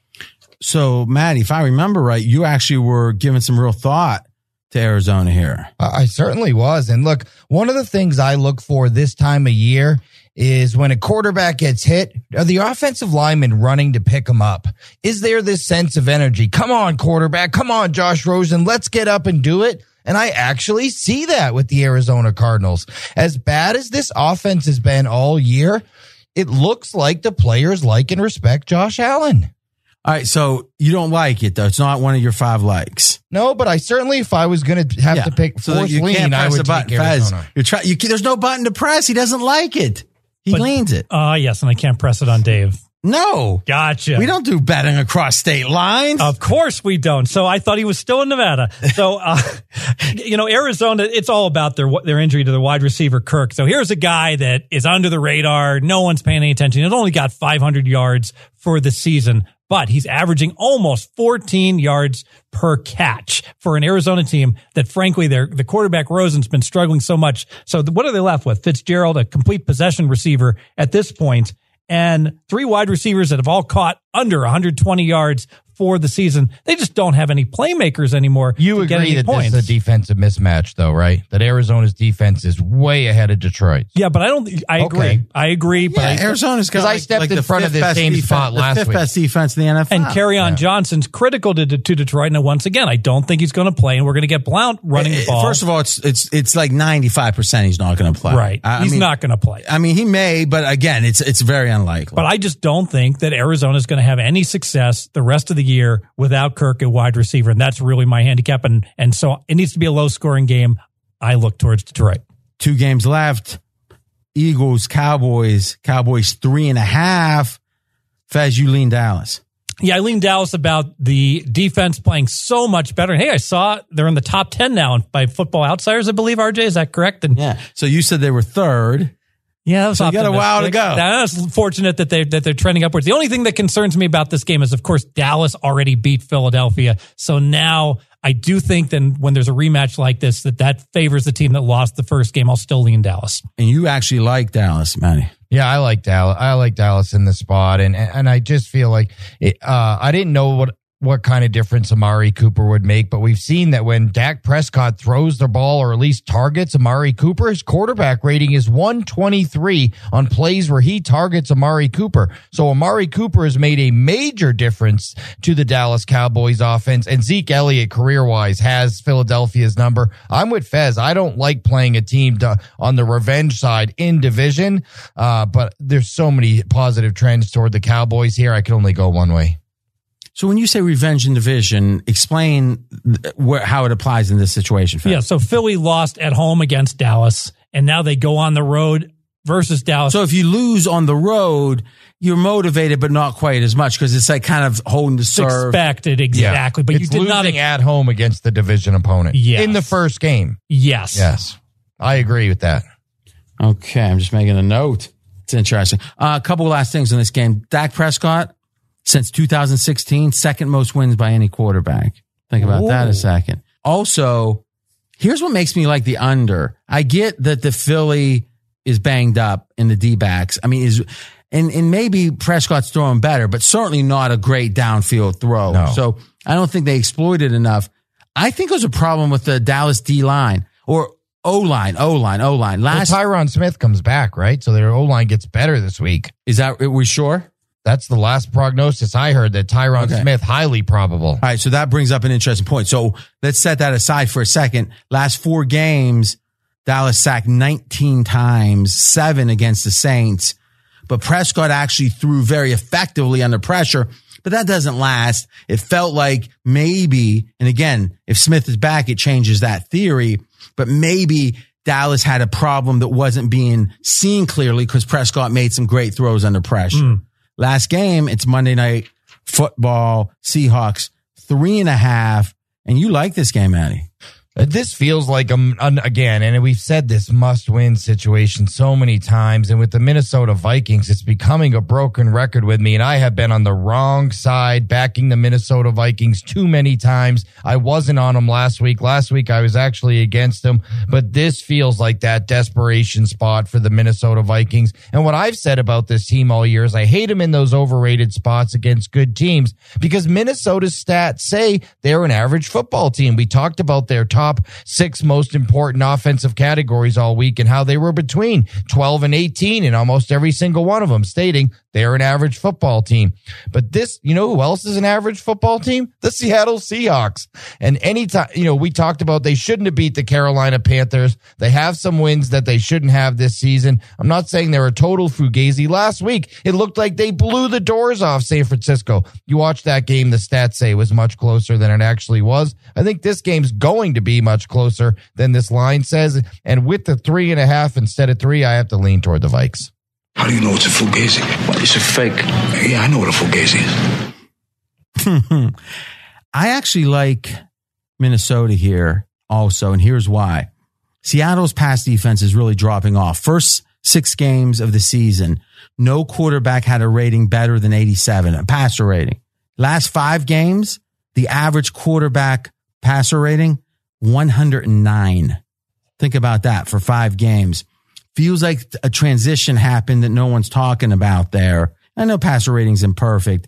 S2: So, Matty, if I remember right, you actually were giving some real thought to Arizona here.
S3: I certainly was. And look, one of the things I look for this time of year is when a quarterback gets hit, are the offensive linemen running to pick him up? Is there this sense of energy? Come on, quarterback. Come on, Josh Rosen. Let's get up and do it. And I actually see that with the Arizona Cardinals. As bad as this offense has been all year, it looks like the players like and respect Josh Allen.
S2: All right. So you don't like it, though. It's not one of your five likes.
S3: No, but I certainly, if I was going to have
S2: Yeah.
S3: to pick
S2: So
S3: fourth
S2: you
S3: lean,
S2: can't
S3: I would
S2: the button.
S3: take
S2: Fez, you're try- you, there's no button to press. He doesn't like it. He
S4: But-
S2: leans it.
S4: Uh, yes, and I can't press it on Dave.
S2: No.
S4: Gotcha.
S2: We don't do betting across state lines.
S4: Of course we don't. So I thought he was still in Nevada. So, uh, you know, Arizona, it's all about their, their injury to the wide receiver, Kirk. So here's a guy that is under the radar. No one's paying any attention. He's only got 500 yards for the season, but he's averaging almost 14 yards per catch for an Arizona team that frankly, their, the quarterback Rosen's been struggling so much. So what are they left with? Fitzgerald, a complete possession receiver at this point and three wide receivers that have all caught under 120 yards for the season. They just don't have any playmakers anymore.
S3: You
S4: to get
S3: agree
S4: any
S3: that
S4: points.
S3: this is a defensive mismatch, though, right? That Arizona's defense is way ahead of Detroit.
S4: yeah, but I don't. I agree.
S3: Okay.
S4: I agree. But
S2: yeah,
S4: I,
S2: Arizona's got
S3: 'Cause I stepped
S2: like
S3: in
S2: the
S3: front of
S2: fifth
S3: this
S2: best
S3: same
S2: defense,
S3: spot
S2: the
S3: last
S2: fifth
S3: week.
S2: best defense in the NFL.
S4: and Carry on
S3: Yeah.
S4: Johnson's critical to, to Detroit. Now, once again, I don't think he's going to play, and we're going to get Blount running the
S2: Eh,
S4: ball.
S2: First of all, it's it's it's like ninety five percent he's not going to play.
S4: right?
S2: I, I
S4: he's
S2: mean,
S4: not going to play.
S2: I mean, he may, but again, it's it's very unlikely.
S4: But I just don't think that Arizona is going to have any success the rest of the year without Kirk at wide receiver, and that's really my handicap. And and so it needs to be a low scoring game. I look towards Detroit.
S2: Two games left. Eagles, Cowboys, Cowboys three and a half. Fez, you lean Dallas.
S4: Yeah, I lean Dallas about the defense playing so much better. Hey, I saw they're in the top 10 now by Football Outsiders, I believe, RJ. Is that correct? And
S2: Yeah. So you said they were third.
S4: Yeah, that was
S2: So you got a while to go.
S4: That's fortunate that they that they're trending upwards. The only thing that concerns me about this game is, of course, Dallas already beat Philadelphia. So now I do think that when there's a rematch like this, that that favors the team that lost the first game. I'll still lean Dallas.
S2: And you actually like Dallas, Matty.
S3: Yeah, I like Dallas. I like Dallas in the spot, and and I just feel like it, uh, I didn't know what what kind of difference Amari Cooper would make, but we've seen that when Dak Prescott throws the ball or at least targets Amari Cooper, his quarterback rating is 123 on plays where he targets Amari Cooper. So Amari Cooper has made a major difference to the Dallas Cowboys offense and Zeke Elliott career wise has Philadelphia's number. I'm with Fez. I don't like playing a team to, on the revenge side in division, uh, but there's so many positive trends toward the Cowboys here. I can only go one way.
S2: So when you say revenge and division, explain th- where, how it applies in this situation. Fez.
S4: Yeah, so Philly lost at home against Dallas, and now they go on the road versus Dallas.
S2: So if you lose on the road, you're motivated, but not quite as much because it's like kind of holding the
S4: It's
S2: serve.
S4: expected exactly, but
S3: it's
S4: you did not.
S3: losing at home against the division opponent.
S4: Yes.
S3: in the first game.
S4: yes,
S3: Yes, I agree with that.
S2: Okay, I'm just making a note. It's interesting. Uh, a couple last things in this game. Dak Prescott, since 2016, second most wins by any quarterback. Think about that a second. Also, here's what makes me like the under. I get that the Philly is banged up in the D backs. I mean, is and and maybe Prescott's throwing better, but certainly not a great downfield throw.
S3: No.
S2: So I don't think they exploited enough. I think there's a problem with the Dallas D line or O line, O line, O line.
S3: Well,
S2: Last
S3: Tyron Smith comes back, right? So their O line gets better this week.
S2: is that we sure?
S3: That's the last prognosis I heard that Tyron
S2: Okay.
S3: Smith highly probable.
S2: All right, so that brings up an interesting point. So let's set that aside for a second. Last four games, Dallas sacked 19 times, seven against the Saints. But Prescott actually threw very effectively under pressure, but that doesn't last. It felt like maybe, and again, if Smith is back, it changes that theory, but maybe Dallas had a problem that wasn't being seen clearly because Prescott made some great throws under pressure. Hmm. Last game, it's Monday night football, Seahawks, three and a half. And you like this game,
S3: Matty. This feels like um again, and we've said this must-win situation so many times. And with the Minnesota Vikings, it's becoming a broken record with me. And I have been on the wrong side, backing the Minnesota Vikings too many times. I wasn't on them last week. Last week I was actually against them, but this feels like that desperation spot for the Minnesota Vikings. And what I've said about this team all year is I hate them in those overrated spots against good teams because Minnesota's stats say they're an average football team. We talked about their top six most important offensive categories all week and how they were between 12 and 18 in almost every single one of them, stating they're an average football team. But this, you know who else is an average football team? The Seattle Seahawks. And anytime, you know, we talked about they shouldn't have beat the Carolina Panthers. They have some wins that they shouldn't have this season. I'm not saying they're a total fugazi. Last week, it looked like they blew the doors off San Francisco. You watch that game, the stats say it was much closer than it actually was. I think this game's going to be much closer than this line says. And with the three and a half instead of three, I have to lean toward the Vikes.
S5: How do you know it's a fugazi? Well, it's a fake. Yeah, I know what a fugazi is.
S2: I actually like Minnesota here also, and here's why. Seattle's pass defense is really dropping off. First six games of the season, no quarterback had a rating better than 87, a passer rating. Last five games, the average quarterback passer rating, 109. Think about that for five games. Feels like a transition happened that no one's talking about there. I know passer rating's imperfect.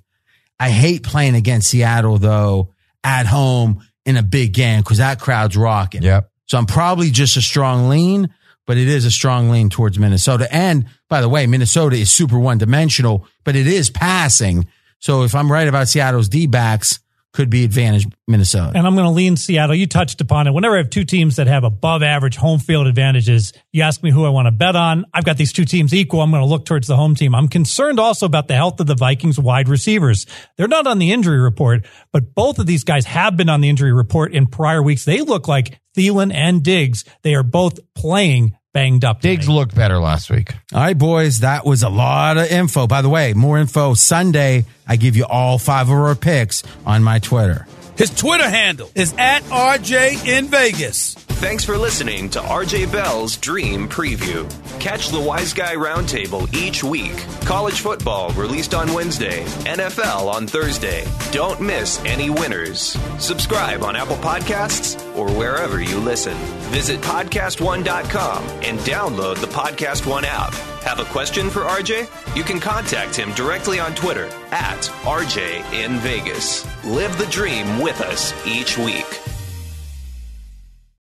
S2: I hate playing against Seattle though at home in a big game because that crowd's rocking.
S3: Yep.
S2: So I'm probably just a strong lean, but it is a strong lean towards Minnesota. And by the way, Minnesota is super one dimensional, but it is passing. So if I'm right about Seattle's D backs, could be advantage Minnesota.
S4: And I'm going to lean Seattle. You touched upon it. Whenever I have two teams that have above average home field advantages, you ask me who I want to bet on. I've got these two teams equal. I'm going to look towards the home team. I'm concerned also about the health of the Vikings wide receivers. They're not on the injury report, but both of these guys have been on the injury report in prior weeks. They look like Thielen and Diggs. They are both playing banged up. to
S3: Diggs
S4: me.
S3: looked better last week.
S2: All right, boys, that was a lot of info. By the way, more info Sunday. I give you all five of our picks on my Twitter.
S11: His Twitter handle is at RJ in Vegas.
S1: Thanks for listening to RJ Bell's Dream Preview. Catch the Wiseguy Roundtable each week. College football released on Wednesday, NFL on Thursday. Don't miss any winners. Subscribe on Apple Podcasts or wherever you listen. Visit podcast1.com and download the Podcast One app. Have a question for RJ? You can contact him directly on Twitter at RJ in Vegas. Live the dream with us each week.